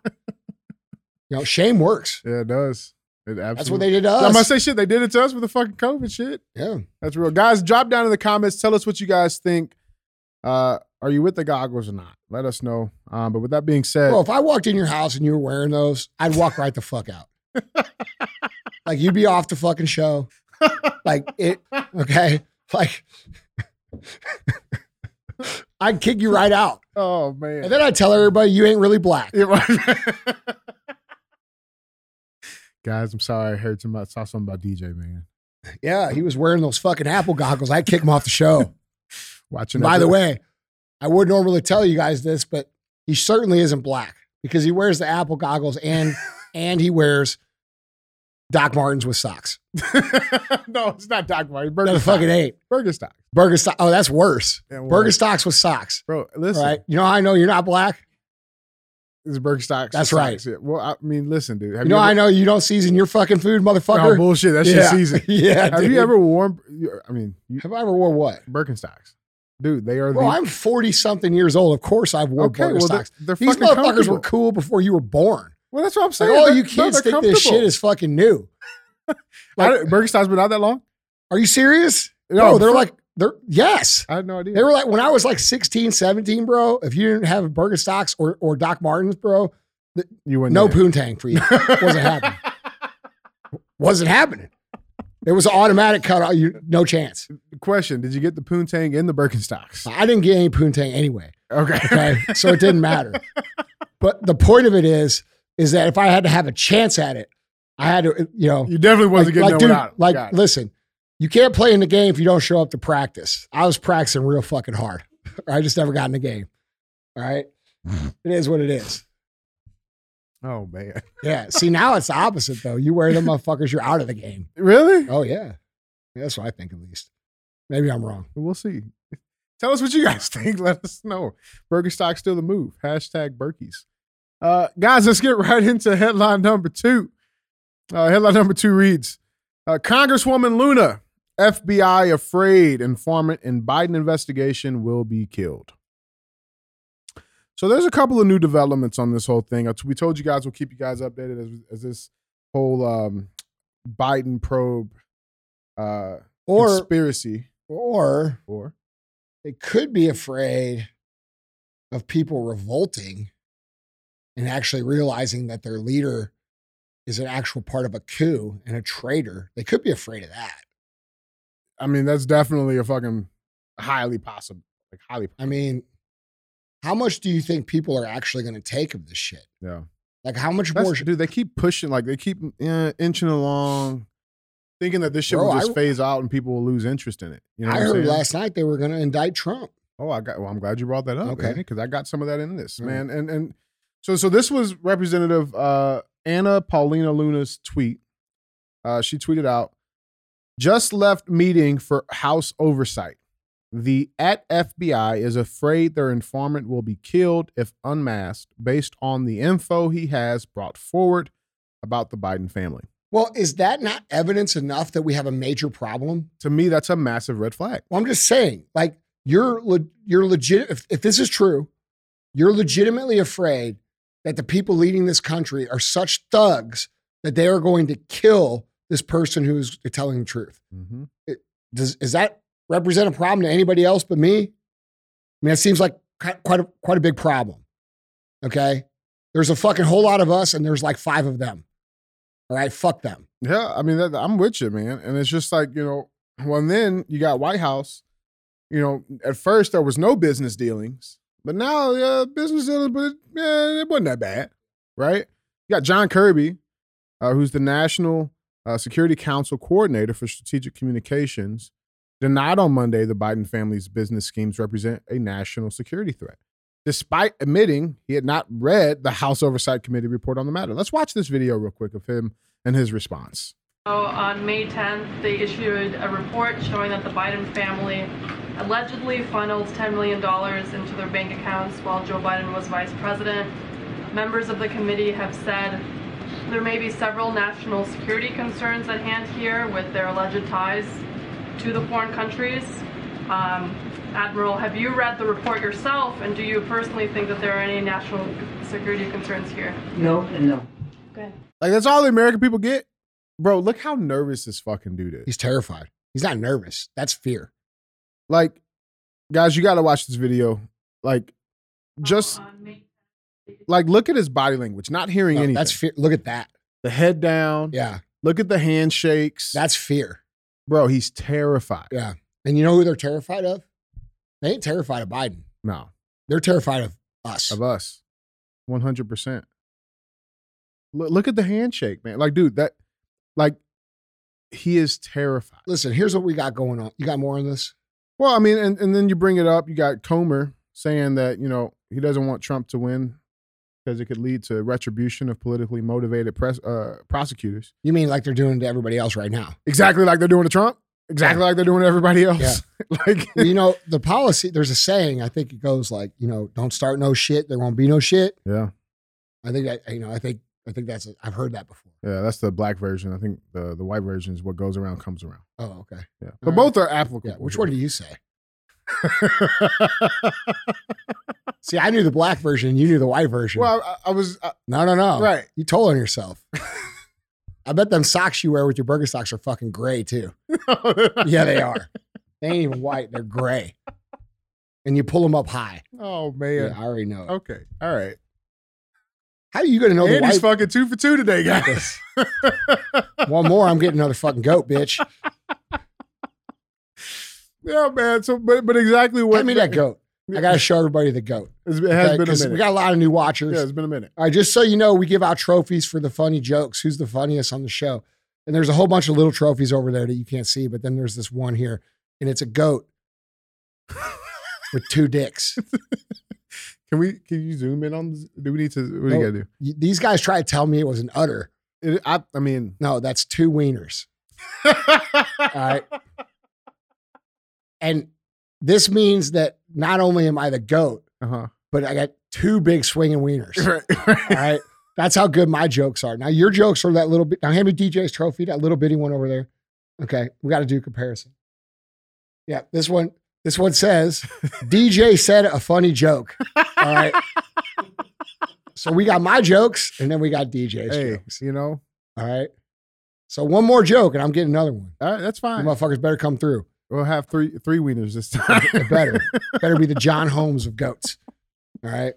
You know, shame works. Yeah, it does. It absolutely. That's what they did to us. I must say shit. They did it to us with the fucking COVID shit. Yeah. That's real. Guys, drop down in the comments. Tell us what you guys think. Uh, are you with the goggles or not? Let us know. Um, but with that being said, Well, if I walked in your house and you were wearing those, I'd walk right the fuck out. like you'd be off the fucking show. Like it, okay? Like I'd kick you right out. oh man. And then I'd tell everybody you ain't really black. Guys, I'm sorry. I heard some about, saw something about DJ, man. Yeah, he was wearing those fucking Apple goggles. I'd kick him off the show. Watching. By the way, I would normally tell you guys this, but he certainly isn't black because he wears the Apple goggles and and he wears Doc Martens with socks. no, it's not Doc Martin. That fucking ain't. Birkenstock. Birkenstock. Oh, that's worse. Yeah, well, Birkenstocks with socks. Bro, listen. Right. You know how I know you're not black? It's Birkenstocks. That's It's right. socks. Yeah. Well, I mean, listen, dude. Have You know ever, I know you don't season your fucking food, Oh, motherfucker. bullshit. That's yeah. your season. yeah. Have dude. you ever worn? I mean, you, Have I ever worn what? Birkenstocks, dude. They are Bro, the I'm 40 something years old. Of course I've worn okay. Well, they're, Birkenstocks. they're These motherfuckers were cool before you were born. Well, that's what I'm Like, saying. oh, They're- you kids think this shit is fucking new. Like, didn't- Birkenstocks been out that long? are you serious? No, No, they're for- like, they're, yes. I had no idea. They were like, when I was like 16, 17, bro, if you didn't have Birkenstocks or, or Doc Martens, bro, you went no there. poontang for you. Wasn't happening. Wasn't happening. It was an automatic cut. out. You no chance. Question: Did you get the poontang in the Birkenstocks? I didn't get any poontang anyway. Okay. Okay, so it didn't matter. But the point of it is, is that if I had to have a chance at it, I had to, uh, you know, You definitely wasn't like, getting like, there dude, without. it. like, Got listen, you can't play in the game if you don't show up to practice. I was practicing real fucking hard. I just never got in the game. All right, it is what it is. oh man, Yeah. See, now it's the opposite though. You wear them motherfuckers, you're out of the game. really? Oh yeah, Yeah, that's what I think at least. Maybe I'm wrong. We'll see. Tell us what you guys think. Let us know. Birkenstock still the move. Hashtag Berkeys. Uh, guys, let's get right into headline number two. Uh, headline number two reads uh, Congresswoman Luna, FBI afraid informant in Biden investigation will be killed. So there's a couple of new developments on this whole thing. Uh, We told you guys we'll keep you guys updated as, as this whole um, Biden probe uh, Or conspiracy or or they could be afraid of people revolting and actually realizing that their leader is an actual part of a coup and a traitor. They could be afraid of that. I mean, that's definitely a fucking highly possible. Like highly, I mean, how much do you think people are actually going to take of this shit? yeah. Like, how much That's, more? dude, they keep pushing, like they keep uh, inching along, thinking that this shit Bro, will just I- phase out and people will lose interest in it. You know, I heard last night they were going to indict Trump. Oh, I got. Well, I'm glad you brought that up. Okay. Because I got some of that in this Mm. man, and and so so this was Representative uh, Anna Paulina Luna's tweet. Uh, she tweeted out, "Just left meeting for House oversight. The at FBI is afraid their informant will be killed if unmasked, based on the info he has brought forward about the Biden family. Well, is that not evidence enough that we have a major problem? To me, that's a massive red flag. Well, I'm just saying, like, you're le- you're legit. If, if this is true, you're legitimately afraid that the people leading this country are such thugs that they are going to kill this person who's telling the truth. Mm-hmm. Does is that represent a problem to anybody else but me? I mean, it seems like quite a, quite a big problem. Okay, there's a fucking whole lot of us, and there's like five of them. All right, fuck them. Yeah, I mean, that, I'm with you, man. And it's just like, you know, well, then you got White House. You know, at first there was no business dealings, but now, yeah, business dealings, but it, yeah, it wasn't that bad, right? You got John Kirby, uh, who's the National uh, Security Council Coordinator for Strategic Communications, denied on Monday the Biden family's business schemes represent a national security threat, despite admitting he had not read the House Oversight Committee report on the matter. Let's watch this video real quick of him and his response. So on May 10th, they issued a report showing that the Biden family allegedly funneled $10 million into their bank accounts while Joe Biden was vice president. Members of the committee have said there may be several national security concerns at hand here with their alleged ties to the foreign countries. Um, Admiral, have you read the report yourself, and do you personally think that there are any national security concerns here? No and no. Okay. Like that's all the American people get. Bro, look how nervous this fucking dude is. He's terrified. He's not nervous. That's fear. Like, guys, you got to watch this video. Like, just On May 10th, like look at his body language. Not hearing No, anything. that's fear. Look at that. the head down. Yeah, Look at the handshakes. that's fear. bro. He's terrified. Yeah. And you know who they're terrified of? They ain't terrified of Biden. No, They're terrified of us. of us, one hundred percent. Look, look at the handshake, man. Like, dude, that, like, he is terrified. Listen, here's what we got going on. You got more on this? Well, I mean, and, and then you bring it up. You got Comer saying that you know he doesn't want Trump to win because it could lead to retribution of politically motivated press uh, prosecutors. You mean like they're doing to everybody else right now? Exactly like they're doing to Trump. Exactly like they're doing to everybody else. Yeah. like, Well, you know, the policy, there's a saying, I think it goes like, you know, don't start no shit. There won't be no shit. yeah, I think that, you know, I think, I think that's, i I've heard that before. yeah. That's the black version. I think the the white version is what goes around comes around. Oh, okay. Yeah, All but right. both are applicable. Yeah. Which one do you say? See, I knew the black version. You knew the white version. well, I, I was uh, no, no, no. right. You told on yourself. I bet them socks you wear with your burger socks are fucking gray too. Yeah, they are. They ain't even white. They're gray. And you pull them up high. oh Yeah, man. I already know. Okay. All right. How are you going to know the Andy's fucking two for two today, guys. One more, I'm getting another fucking goat, bitch. yeah, man. So, but but exactly what Hand me that goat. I got to show everybody the goat. It has okay? been a minute. We got a lot of new watchers. yeah, it's been a minute. All right, just so you know, we give out trophies for the funny jokes. Who's the funniest on the show? And there's a whole bunch of little trophies over there that you can't see, but then there's this one here, and it's a goat with two dicks. Can we? Can you zoom in on? This? Do we need to? What do you gotta Y- These guys try to tell me it was an udder. It, I, I mean, No, that's two wieners. all right. And this means that not only am I the goat, Uh huh. but I got two big swinging wieners. Right. All right. That's how good my jokes are. Now your jokes are that little bit. Now hand me DJ's trophy, that little bitty one over there. Okay, we got to do a comparison. Yeah, this one. This one says DJ said a funny joke. All right. so we got my jokes, and then we got DJ's Hey, jokes. you know. All right. So one more joke, and I'm getting another one. All right, that's You fine. motherfuckers better come through. We'll have three three wieners this time. Better. better be the John Holmes of goats. All right.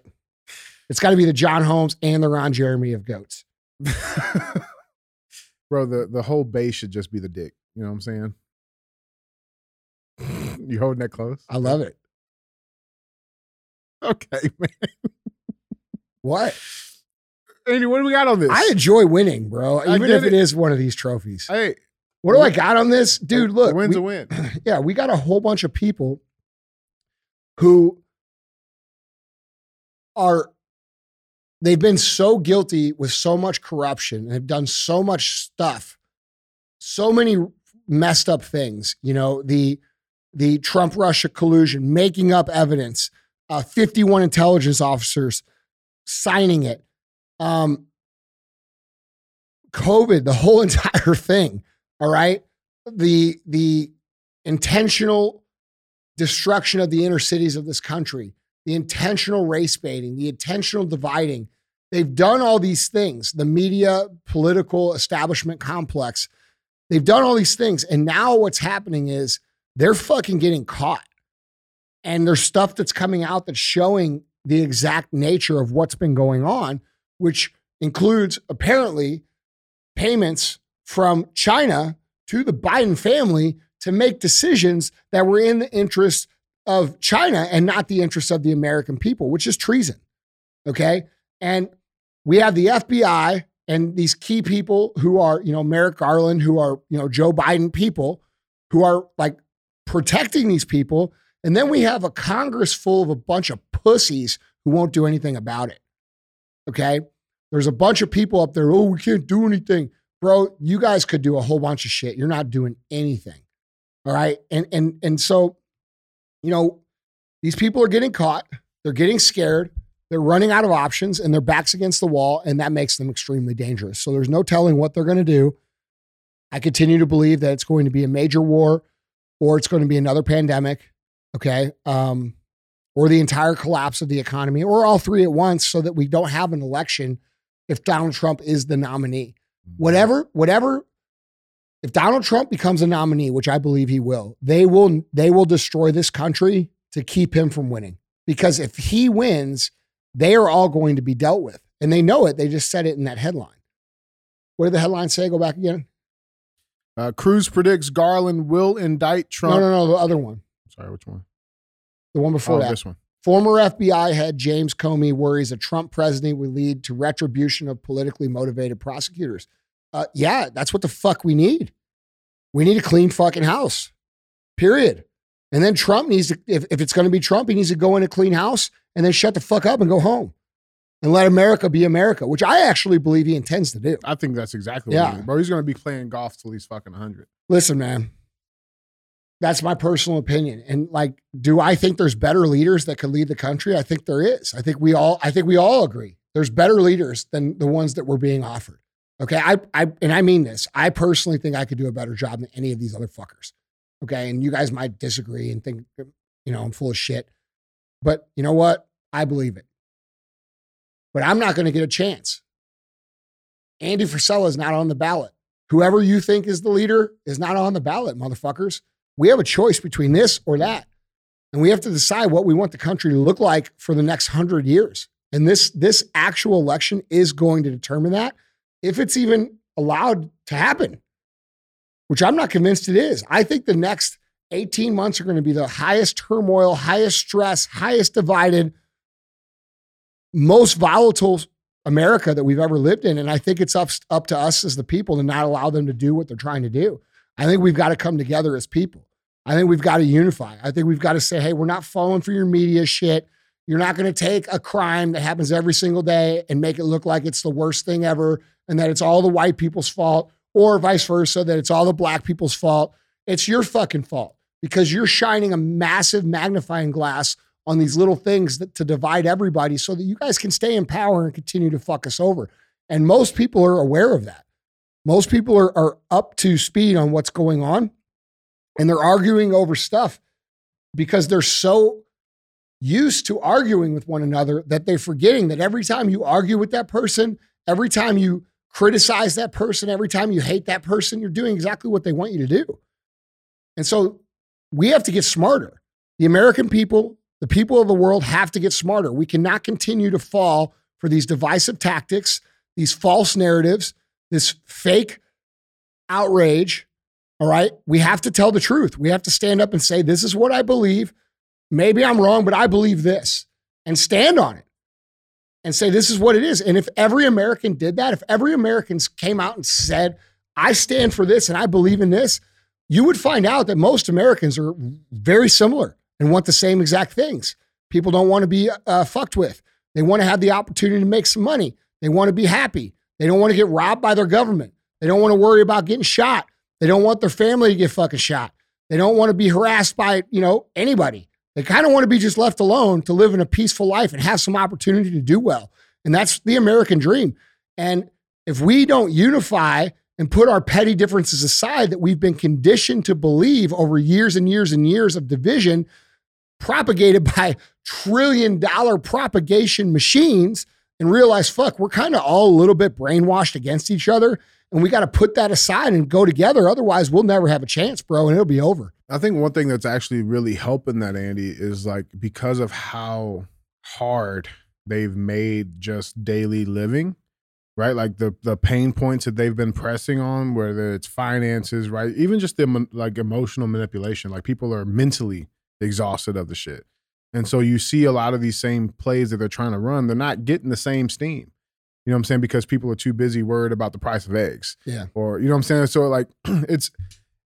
It's got to be the John Holmes and the Ron Jeremy of goats. Bro, the, the whole base should just be the dick. You know what I'm saying? you holding that close? I love it. Okay, man. What? Andy, what do we got on this? I enjoy winning, bro. I Even if it it. is one of these trophies. hey, What do I got on this? Dude, a look. win's we- a win. yeah, we got a whole bunch of people who are they've been so guilty with so much corruption and have done so much stuff, so many messed up things. You know, the the Trump Russia collusion, making up evidence, uh, 51 intelligence officers signing it. Um, COVID, the whole entire thing. All right. The the intentional destruction of the inner cities of this country, the intentional race baiting, the intentional dividing. They've done all these things. The media, political establishment complex, they've done all these things. And now what's happening is they're fucking getting caught. And there's stuff that's coming out that's showing the exact nature of what's been going on, which includes apparently payments from China to the Biden family to make decisions that were in the interest of China and not the interest of the American people, which is treason. Okay. And we have the FBI and these key people who are, you know, Merrick Garland, who are, you know, Joe Biden people who are like protecting these people. And then we have a Congress full of a bunch of pussies who won't do anything about it. Okay. There's a bunch of people up there, oh, we can't do anything. Bro, you guys could do a whole bunch of shit. You're not doing anything. All right. And and and so, you know, these people are getting caught, they're getting scared, they're running out of options, and their backs against the wall, and that makes them extremely dangerous. So there's no telling what they're going to do. I continue to believe that it's going to be a major war or it's going to be another pandemic. Okay. Um, or the entire collapse of the economy, or all three at once, so that we don't have an election if Donald Trump is the nominee. Whatever, whatever. If Donald Trump becomes a nominee, which I believe he will, they will they will destroy this country to keep him from winning. Because if he wins, they are all going to be dealt with. And they know it. They just said it in that headline. What did the headline say? Go back again. Uh, Cruz predicts Garland will indict Trump. No, no, no. The other one. Sorry, which one? The one before oh, that. this one. Former FBI head James Comey worries a Trump president would lead to retribution of politically motivated prosecutors. Uh, yeah, that's what the fuck we need. We need a clean fucking house, period. And then Trump needs to, if, if it's going to be Trump, he needs to go in a clean house and then shut the fuck up and go home and let America be America, which I actually believe he intends to do. I think that's exactly Yeah. what he, bro. He's going to be playing golf till he's fucking 100. Listen, man, that's my personal opinion. And like, do I think there's better leaders that could lead the country? I think there is. I think we all, I think we all agree there's better leaders than the ones that were being offered. Okay. I, I, and I mean this, I personally think I could do a better job than any of these other fuckers. Okay. And you guys might disagree and think, you know, I'm full of shit. But you know what? I believe it. But I'm not going to get a chance. Andy Frisella is not on the ballot. Whoever you think is the leader is not on the ballot, motherfuckers. We have a choice between this or that. And we have to decide what we want the country to look like for the next hundred years. And this, this actual election is going to determine that if it's even allowed to happen, which I'm not convinced it is. I think the next 18 months are going to be the highest turmoil, highest stress, highest divided, most volatile America that we've ever lived in. And I think it's up, up to us as the people to not allow them to do what they're trying to do. I think we've got to come together as people. I think we've got to unify. I think we've got to say, hey, we're not falling for your media shit. You're not going to take a crime that happens every single day and make it look like it's the worst thing ever and that it's all the white people's fault or vice versa, that it's all the black people's fault. It's your fucking fault because you're shining a massive magnifying glass on these little things that, to divide everybody so that you guys can stay in power and continue to fuck us over. And most people are aware of that. Most people are, are up to speed on what's going on and they're arguing over stuff because they're so used to arguing with one another that they're forgetting that every time you argue with that person, every time you criticize that person, every time you hate that person, you're doing exactly what they want you to do. And so we have to get smarter. The American people, the people of the world have to get smarter. We cannot continue to fall for these divisive tactics, these false narratives, this fake outrage. All right. We have to tell the truth. We have to stand up and say, this is what I believe. Maybe I'm wrong, but I believe this and stand on it and say, this is what it is. And if every American did that, if every American came out and said, I stand for this and I believe in this, you would find out that most Americans are very similar and want the same exact things. People don't want to be uh, fucked with. They want to have the opportunity to make some money. They want to be happy. They don't want to get robbed by their government. They don't want to worry about getting shot. They don't want their family to get fucking shot. They don't want to be harassed by, you know, anybody. They kind of want to be just left alone to live in a peaceful life and have some opportunity to do well. And that's the American dream. And if we don't unify and put our petty differences aside that we've been conditioned to believe over years and years and years of division propagated by trillion dollar propagation machines and realize, fuck, we're kind of all a little bit brainwashed against each other. And we got to put that aside and go together. Otherwise, we'll never have a chance, bro, and it'll be over. I think one thing that's actually really helping that, Andy, is like because of how hard they've made just daily living, right? Like the the pain points that they've been pressing on, whether it's finances, right? Even just the like emotional manipulation. Like people are mentally exhausted of the shit. And so you see a lot of these same plays that they're trying to run, they're not getting the same steam. You know what I'm saying? Because people are too busy worried about the price of eggs. Yeah. Or, you know what I'm saying? So like it's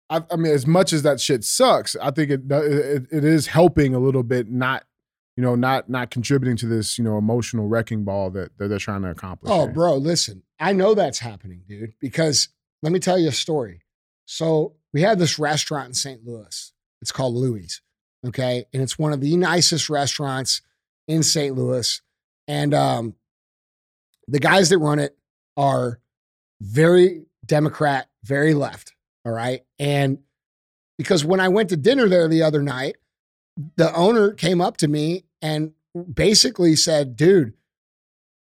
I, I mean, as much as that shit sucks, I think it, it it is helping a little bit, not you know, not not contributing to this you know emotional wrecking ball that, that they're trying to accomplish. Oh, here. bro, listen, I know that's happening, dude, because let me tell you a story. So we have this restaurant in St. Louis. It's called Louis. Okay. And it's one of the nicest restaurants in St. Louis. And um, the guys that run it are very Democrat, very left. All right. And because when I went to dinner there the other night, the owner came up to me and basically said, dude,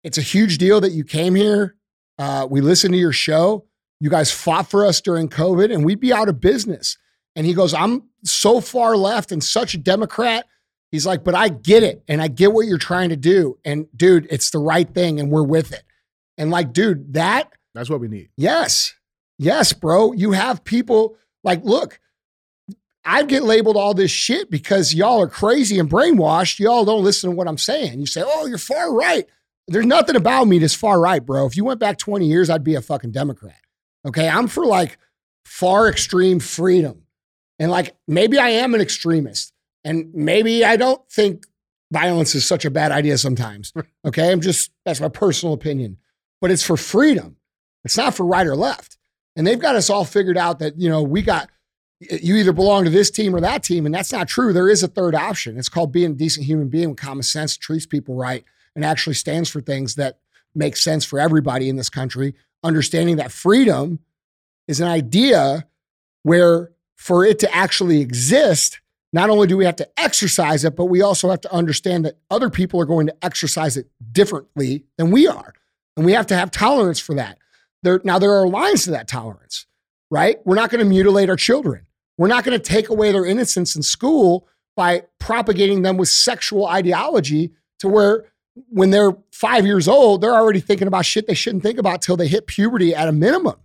it's a huge deal that you came here. Uh, we listened to your show. You guys fought for us during COVID, and we'd be out of business. And he goes, I'm so far left and such a Democrat. He's like, but I get it. And I get what you're trying to do. And dude, it's the right thing. And we're with it. And like, dude, that, That's what we need. yes, yes, bro. You have people like, look, I get labeled all this shit because y'all are crazy and brainwashed. Y'all don't listen to what I'm saying. You say, oh, you're far right. There's nothing about me that's far right, bro. If you went back 20 years, I'd be a fucking Democrat. Okay. I'm for like far extreme freedom. And like maybe I am an extremist. And maybe I don't think violence is such a bad idea sometimes. Okay. I'm just, that's my personal opinion. But it's for freedom. It's not for right or left. And they've got us all figured out that, you know, we got, you either belong to this team or that team. And that's not true. There is a third option. It's called being a decent human being with common sense, treats people right, and actually stands for things that make sense for everybody in this country. Understanding that freedom is an idea where for it to actually exist, not only do we have to exercise it, but we also have to understand that other people are going to exercise it differently than we are. And we have to have tolerance for that. There, now, there are lines to that tolerance, right? We're not going to mutilate our children. We're not going to take away their innocence in school by propagating them with sexual ideology to where when they're five years old, they're already thinking about shit they shouldn't think about till they hit puberty at a minimum.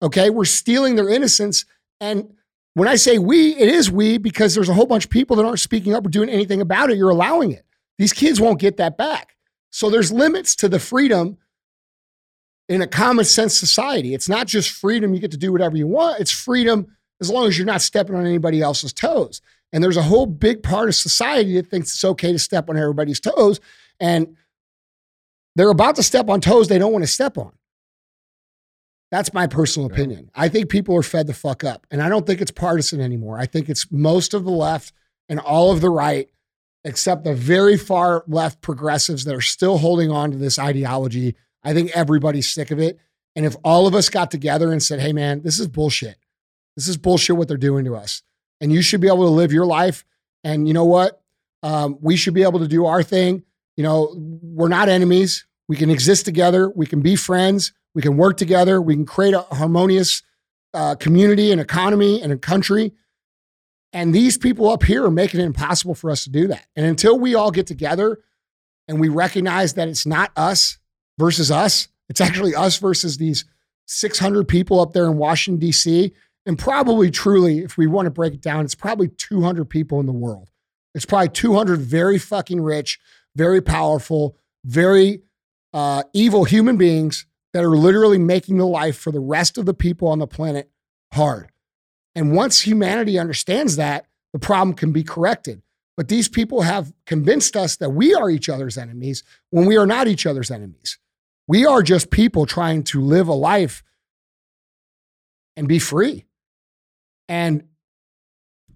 Okay. We're stealing their innocence. And when I say we, it is we because there's a whole bunch of people that aren't speaking up or doing anything about it. You're allowing it. These kids won't get that back. So there's limits to the freedom in a common sense society. It's not just freedom, you get to do whatever you want. It's freedom as long as you're not stepping on anybody else's toes. And there's a whole big part of society that thinks it's okay to step on everybody's toes. And they're about to step on toes they don't want to step on. That's my personal Yeah. opinion. I think people are fed the fuck up. And I don't think it's partisan anymore. I think it's most of the left and all of the right, except the very far left progressives that are still holding on to this ideology. I think everybody's sick of it. And if all of us got together and said, hey, man, this is bullshit. This is bullshit what they're doing to us. And you should be able to live your life. And you know what? Um, we should be able to do our thing. You know, we're not enemies. We can exist together. We can be friends. We can work together. We can create a harmonious uh, community and economy and a country. And these people up here are making it impossible for us to do that. And until we all get together and we recognize that it's not us versus us, it's actually us versus these 600 people up there in Washington, D.C. And probably truly, if we want to break it down, it's probably 200 people in the world. It's probably 200 very fucking rich, very powerful, very uh, evil human beings that are literally making the life for the rest of the people on the planet hard. And once humanity understands that, the problem can be corrected. But these people have convinced us that we are each other's enemies when we are not each other's enemies. We are just people trying to live a life and be free. And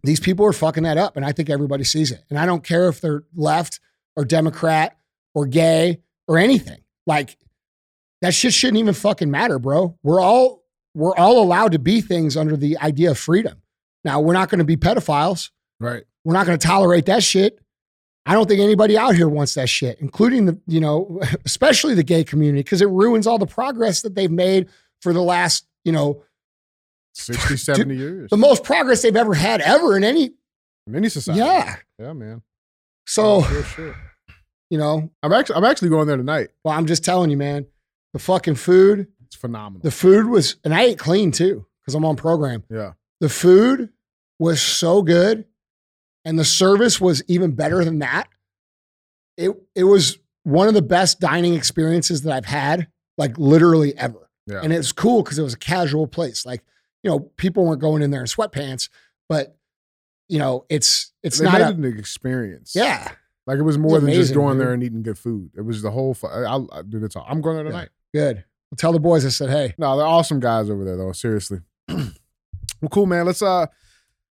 these people are fucking that up. And I think everybody sees it. And I don't care if they're left or Democrat or gay or anything. Like that shit shouldn't even fucking matter, bro. We're all we're all allowed to be things under the idea of freedom. Now, we're not going to be pedophiles. Right. We're not going to tolerate that shit. I don't think anybody out here wants that shit, including the, you know, especially the gay community, because it ruins all the progress that they've made for the last, you know, 60, 70 years. the most progress they've ever had ever in any. In any society. Yeah. Yeah, man. So, you know, I'm actually I'm actually going there tonight. well, I'm just telling you, man, the fucking food, It's phenomenal. the food was, and I ate clean too, because I'm on program. yeah. The food was so good and the service was even better than that. It it was one of the best dining experiences that I've had, like literally ever. Yeah. And it's cool because it was a casual place. Like, you know, people weren't going in there in sweatpants, but you know, it's it's they not a, an experience. yeah, Like it was more than just amazing, going there and eating good food. It was the whole. fu- I, I'll, I do this all. I'm going there tonight. Good. I'll tell the boys I said, hey, No, they're awesome guys over there though. Seriously. well, cool, man. Let's uh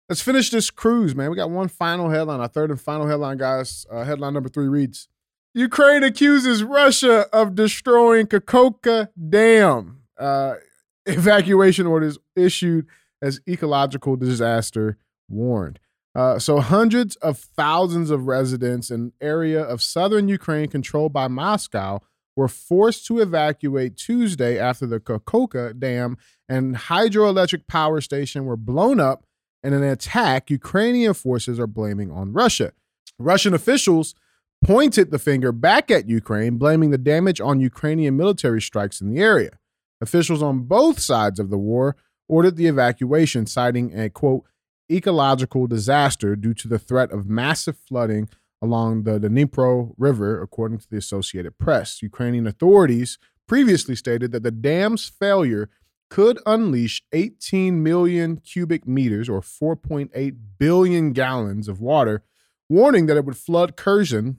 let's finish this cruise, man. We got one final headline, our third and final headline, guys. Uh, headline number three reads: Ukraine accuses Russia of destroying Kakhovka Dam. Uh, evacuation orders issued as ecological disaster warned. Uh, so hundreds of thousands of residents in area of southern Ukraine controlled by Moscow were forced to evacuate Tuesday after the Kakhovka Dam and hydroelectric power station were blown up in an attack Ukrainian forces are blaming on Russia. Russian officials pointed the finger back at Ukraine, blaming the damage on Ukrainian military strikes in the area. Officials on both sides of the war ordered the evacuation, citing a quote, ecological disaster due to the threat of massive flooding along the Dnipro River, according to the Associated Press. Ukrainian authorities previously stated that the dam's failure could unleash 18 million cubic meters or 4.8 billion gallons of water, warning that it would flood Kherson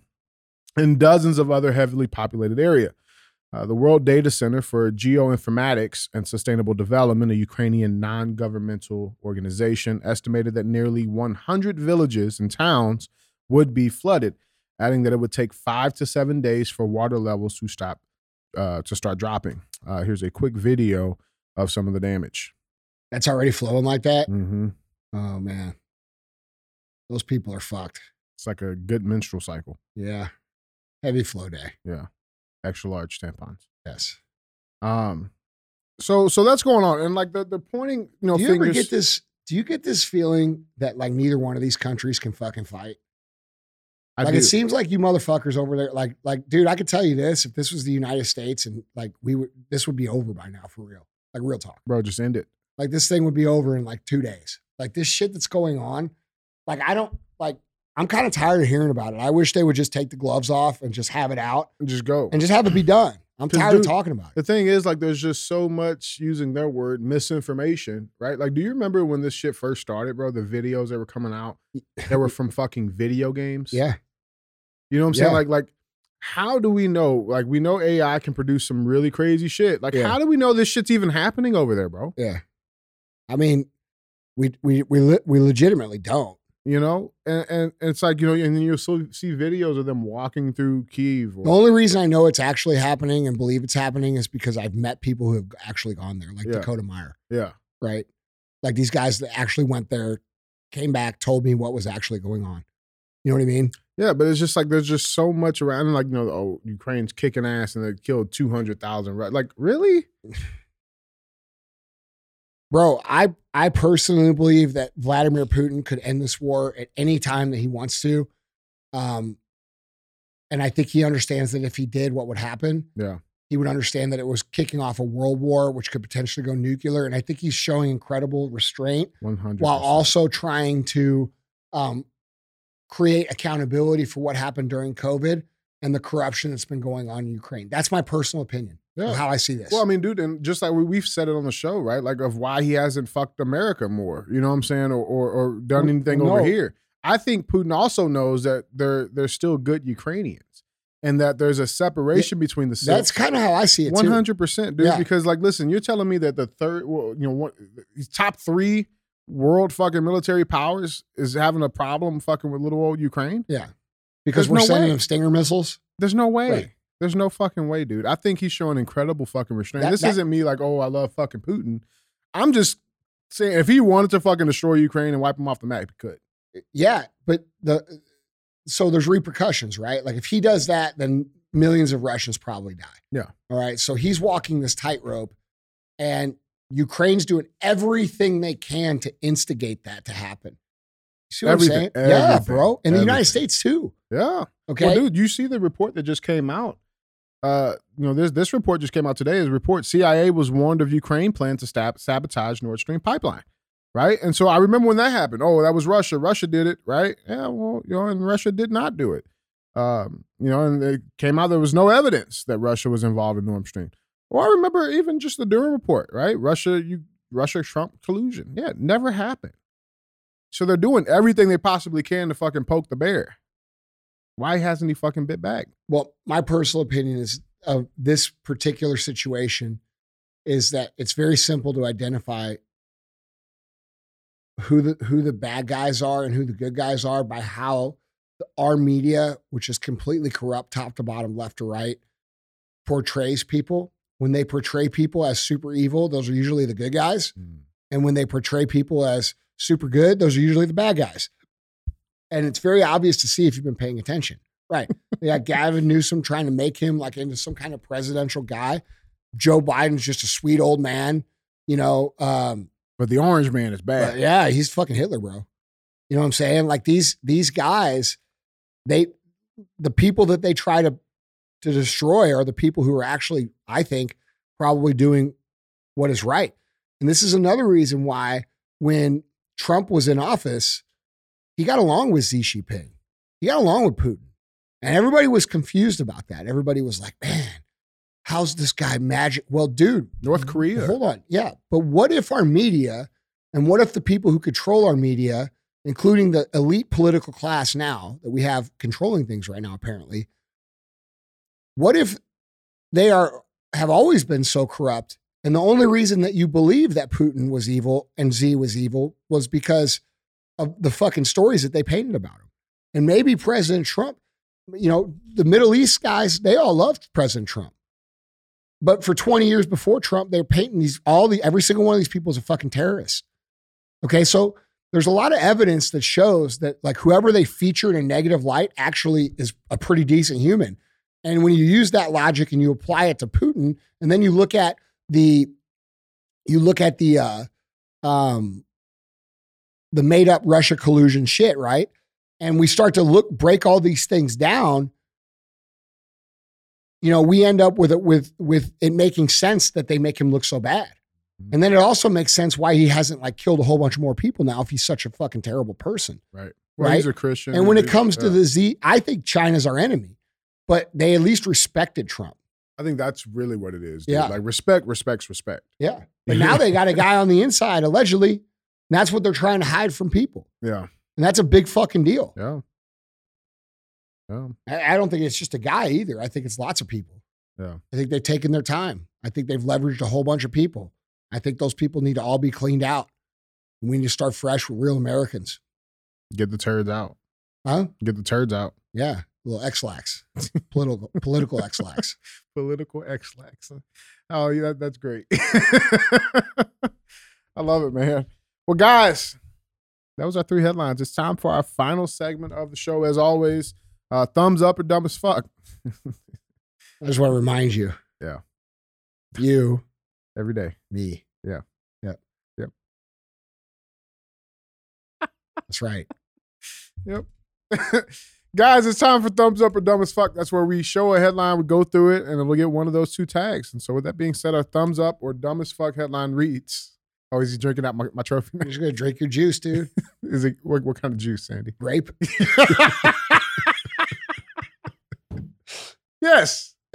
and dozens of other heavily populated areas. Uh, the World Data Center for Geoinformatics and Sustainable Development, a Ukrainian non governmental organization, estimated that nearly 100 villages and towns would be flooded, adding that it would take five to seven days for water levels to stop uh, to start dropping. Uh, here's a quick video of some of the damage. That's already flowing like that. Mm-hmm. Oh man, those people are fucked. It's like a good menstrual cycle. Yeah, heavy flow day. Yeah, extra large tampons. Yes. Um, so so that's going on, and like the the pointing, you know, do you fingers. ever get this? Do you get this feeling that like neither one of these countries can fucking fight? I like do. it seems like you motherfuckers over there, like like dude, I could tell you this: if this was the United States and like we would, this would be over by now for real. Like real talk. bro, just end it. Like this thing would be over in like two days. Like this shit that's going on. Like I don't like. I'm kind of tired of hearing about it. I wish they would just take the gloves off and just have it out and Just go. and just have it be done. I'm tired of talking about it. The thing is, like, there's just so much using their word misinformation, right? Like, do you remember when this shit first started, bro? The videos that were coming out that were from fucking video games. Yeah. You know what I'm saying? Like, like, how do we know? Like, we know AI can produce some really crazy shit. Like, Yeah. how do we know this shit's even happening over there, bro? Yeah. I mean, we we we we legitimately don't. You know, and, and it's like you know, and then you'll see videos of them walking through Kiev. Or, The only reason I know it's actually happening and believe it's happening is because I've met people who have actually gone there, like Yeah. Dakota Meyer, yeah, right? Like these guys that actually went there, came back, told me what was actually going on. You know what I mean? yeah, but it's just like there's just so much around. Like you know, oh, Ukraine's kicking ass and they killed two hundred thousand. Right? Like, really? Bro, I I personally believe that Vladimir Putin could end this war at any time that he wants to. Um and I think he understands that if he did, what would happen? Yeah. He would understand that it was kicking off a world war, which could potentially go nuclear. And I think he's showing incredible restraint One hundred. while also trying to um, create accountability for what happened during COVID and the corruption that's been going on in Ukraine. That's my personal opinion Yeah. how I see this. Well, I mean, dude, and just like we, we've said it on the show, right? Like of why he hasn't fucked America more. You know what I'm saying, or or, or done anything no. over here. I think Putin also knows that they're they're still good Ukrainians, and that there's a separation between the that's kind of how I see it hundred percent, dude. Yeah. Because like, listen, you're telling me that the third, well, you know, what top three world fucking military powers is having a problem fucking with little old Ukraine? Yeah. Because There's we're no sending way. them Stinger missiles. There's no way. Right. There's no fucking way, dude. I think he's showing incredible fucking restraint. That- this isn't me like, oh, I love fucking Putin. I'm just saying, if he wanted to fucking destroy Ukraine and wipe them off the map, he could. Yeah, but the so there's repercussions, right? Like if he does that, then millions of Russians probably die. Yeah. All right. So he's walking this tightrope, and Ukraine's doing everything they can to instigate that to happen. You see what Everything, I'm saying? Yeah, everything, bro. In the United. States too. Yeah. Okay. Well, dude, you see the report that just came out. Uh, you know, this this report just came out today. Is report CIA was warned of Ukraine plan to stab, sabotage Nord Stream pipeline, right? And so I remember when that happened. Oh, that was Russia. Russia did it, right? Yeah, well, you know, and Russia did not do it. Um, you know, and it came out there was no evidence that Russia was involved in Nord Stream. Well, I remember even just the Durham report, right? Russia, you Russia Trump collusion. Yeah, it never happened. So they're doing everything they possibly can to fucking poke the bear. Why hasn't he fucking bit back? Well, my personal opinion is of this particular situation is that it's very simple to identify who the who the bad guys are and who the good guys are by how the, our media, which is completely corrupt, top to bottom, left to right, portrays people. When they portray people as super evil, those are usually the good guys. Hmm. And when they portray people as super good, those are usually the bad guys. And it's very obvious to see if you've been paying attention. Right. They got Gavin Newsom trying to make him like into some kind of presidential guy. Joe Biden's just a sweet old man, you know. Um, But the orange man is bad. yeah, he's fucking Hitler, bro. You know what I'm saying? Like these these guys, they the people that they try to to destroy are the people who are actually, I think, probably doing what is right. And this is another reason why when Trump was in office, he got along with Xi Jinping. He got along with Putin. And everybody was confused about that. Everybody was like, man, how's this guy magic? Well, dude, North Korea. Hold on. Yeah. But what if our media and what if the people who control our media, including the elite political class now that we have controlling things right now, apparently, what if they are have always been so corrupt? And the only reason that you believe that Putin was evil and Z was evil was because of the fucking stories that they painted about him. And maybe President Trump, you know, the Middle East guys, they all loved President Trump. But for 20 years before Trump, they're painting these all the every single one of these people is a fucking terrorist. Okay, so there's a lot of evidence that shows that like whoever they feature in a negative light actually is a pretty decent human. And when you use that logic and you apply it to Putin, and then you look at the you look at the uh um the made up Russia collusion shit, right? And we start to look break all these things down you know, we end up with it with with it making sense that they make him look so bad. Mm-hmm. And then it also makes sense why he hasn't like killed a whole bunch more people now if he's such a fucking terrible person. Right. Well, he's a Christian. And when it comes to the Z, I think China's our enemy, but they at least respected Trump. I think that's really what it is. dude. Yeah. Like respect, respects, respect. Yeah. But now they got a guy on the inside, allegedly. And that's what they're trying to hide from people. Yeah. And that's a big fucking deal. Yeah. Yeah. I, I don't think it's just a guy either. I think it's lots of people. Yeah. I think they've taken their time. I think they've leveraged a whole bunch of people. I think those people need to all be cleaned out. We need to start fresh with real Americans. Get the turds out. Huh? Get the turds out. Yeah. Little X-lax. political political X-lax. Political X-lax. Oh, yeah, that's great. I love it, man. Well, guys, that was our three headlines. It's time for our final segment of the show. As always, uh, thumbs up or dumb as fuck I just want to remind you. Yeah. You, every day. me. Yeah. Yep. Yep. That's right. Yep. Guys, it's time for thumbs up or dumb as fuck. That's where we show a headline, we go through it, and then we'll get one of those two tags. And so, with that being said, our thumbs up or dumb as fuck headline reads. Oh, is he drinking out my, my trophy? You're gonna drink your juice, dude. Is it what, what kind of juice, Sandy? Grape. yes.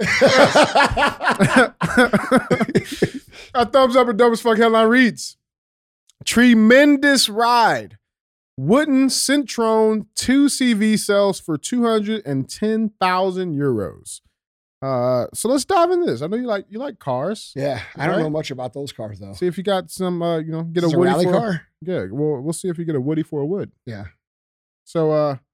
Our thumbs up or dumb as fuck headline reads Tremendous ride. Wooden Centron 2 CV sells for 210,000 euros. Uh, so let's dive into this. I know you like you like cars. yeah, I don't Right? know much about those cars though. See if you got some uh, you know, get a woody rally for car. Yeah, well, we'll see if you get a woody for a wood. Yeah. So uh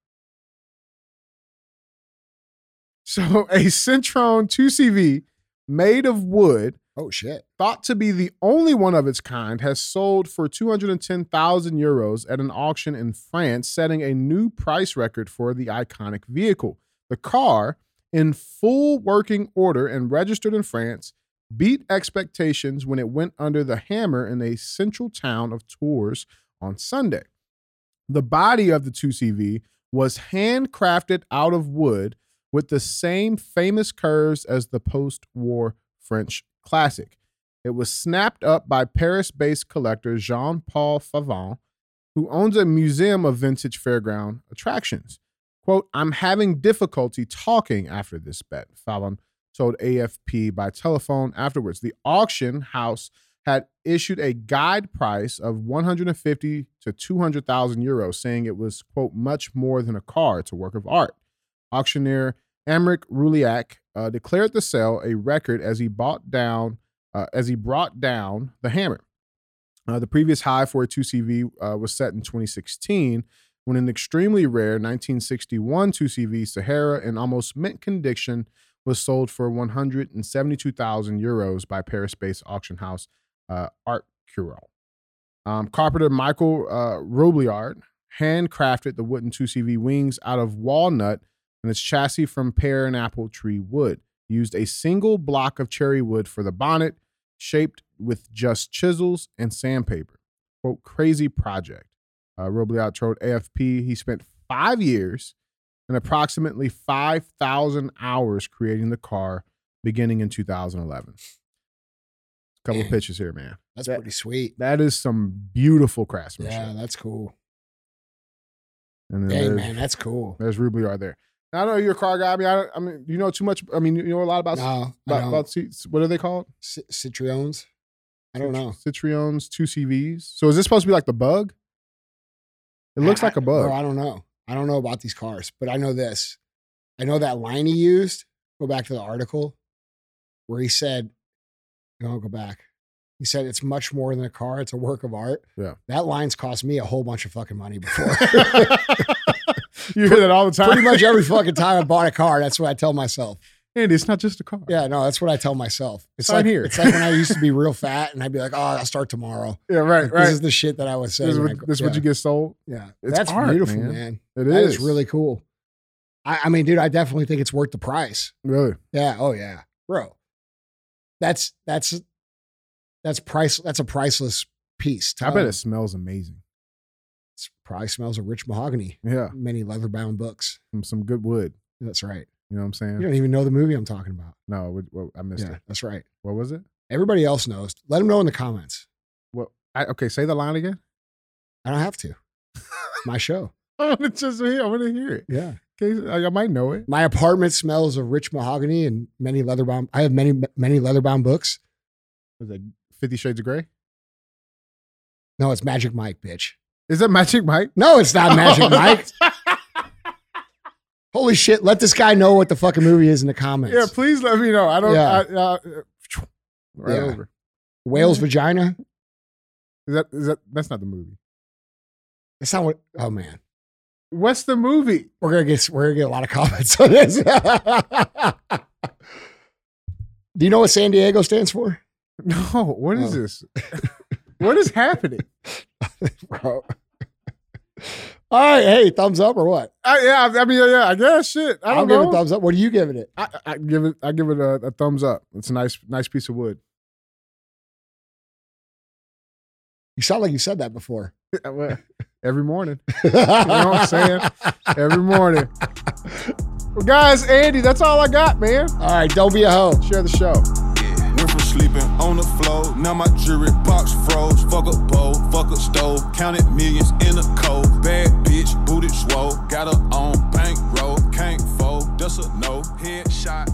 So a Centron 2CV made of wood, Oh shit. thought to be the only one of its kind, has sold for 210,000 euros at an auction in France, setting a new price record for the iconic vehicle. The car, in full working order and registered in France, beat expectations when it went under the hammer in a central town of Tours on Sunday. The body of the 2CV was handcrafted out of wood with the same famous curves as the post war French classic. It was snapped up by Paris based collector Jean Paul Favand, who owns a museum of vintage fairground attractions. Quote, I'm having difficulty talking after this bet, Fallon told AFP by telephone afterwards. The auction house had issued a guide price of 150 to 200,000 euros, saying it was, quote, much more than a car. It's a work of art. Auctioneer Emmerich Rouillac uh, declared the sale a record as he bought down, uh, as he brought down the hammer. Uh, the previous high for a 2CV uh, was set in 2016 when an extremely rare 1961 2CV Sahara in almost mint condition was sold for 172,000 euros by Paris-based auction house uh, Art Curel. Um, carpenter Michael uh, Robillard handcrafted the wooden 2CV wings out of walnut and its chassis from pear and apple tree wood. Used a single block of cherry wood for the bonnet, shaped with just chisels and sandpaper. Quote, crazy project. Uh, Robillard told AFP he spent five years and approximately 5,000 hours creating the car beginning in 2011. Couple of Man. pictures here, man. That's That- pretty sweet. That is some beautiful craftsmanship. Yeah, that's cool. And then Dang, man, that's cool. there's Robillard there. Now, I know you're a car guy. I mean, I, I mean, you know too much. I mean, you know a lot about No, about, about seats. What are they called? C- Citroens. I don't know. Citroens, two CVs. So is this supposed to be like the bug? It looks I- like a bug. Bro, I don't know. I don't know about these cars, but I know this. I know that line he used. Go back to the article where he said, "Don't go back." He said it's much more than a car; it's a work of art. Yeah. that line's cost me a whole bunch of fucking money before. you hear that all the time. Pretty much every fucking time I bought a car, that's what I tell myself. Andy, it's not just a car. Yeah, no, that's what I tell myself. It's Sign like here. it's like when I used to be real fat and I'd be like, "Oh, I'll start tomorrow." Yeah, right, Like, right. This is the shit that I was saying. This is what, I this is what you get sold. Yeah, It's that's art, beautiful, man. man. It That is is really cool. I, I mean, dude, I definitely think it's worth the price. really. Yeah. Oh yeah, bro. That's that's that's price. That's a priceless piece. I bet it smells amazing. It probably smells of rich mahogany. Yeah, Many leather bound books. some, some good wood. That's right. You know what I'm saying? You don't even know the movie I'm talking about. no, what, I missed Yeah, it. that's right. What was it? Everybody else knows. Let them know in the comments. What? I, okay, say the line again. I don't have to. My show. I want to just hear. I want to hear it. Yeah. Okay, I, I might know it. My apartment smells of rich mahogany and many leather bound. I have many many leather bound books. Was it Fifty Shades of Grey? No, it's Magic Mike, bitch. Is it Magic Mike? No, it's not Magic oh, Mike. Holy shit! Let this guy know what the fucking movie is in the comments. yeah, please let me know. I don't. Yeah. I, uh, right Yeah. over. Whale's vagina. Is that is that that's not the movie? That's not what. Oh man, What's the movie? we're gonna get we're gonna get a lot of comments on this. Do you know what San Diego stands for, No. What is Oh. this? what is happening? bro? All right, hey, thumbs up or what? I, yeah, I mean, yeah, yeah, I guess shit. I I'll don't give know. it thumbs up. What are you giving it? I, I give it. I give it a, a thumbs up. It's a nice, nice piece of wood. You sound like you said that before. Every morning, you know what I'm saying? Every morning. Well, guys, Andy, that's all I got, man. All right, don't be a hoe. Share the show. Yeah. Went from sleeping on the floor, now my jewelry box froze. Fuck a bowl, fuck a stove, counted millions in a cold. Bad bitch, booted swole, got her on bankroll, can't fold, that's a no. Headshot.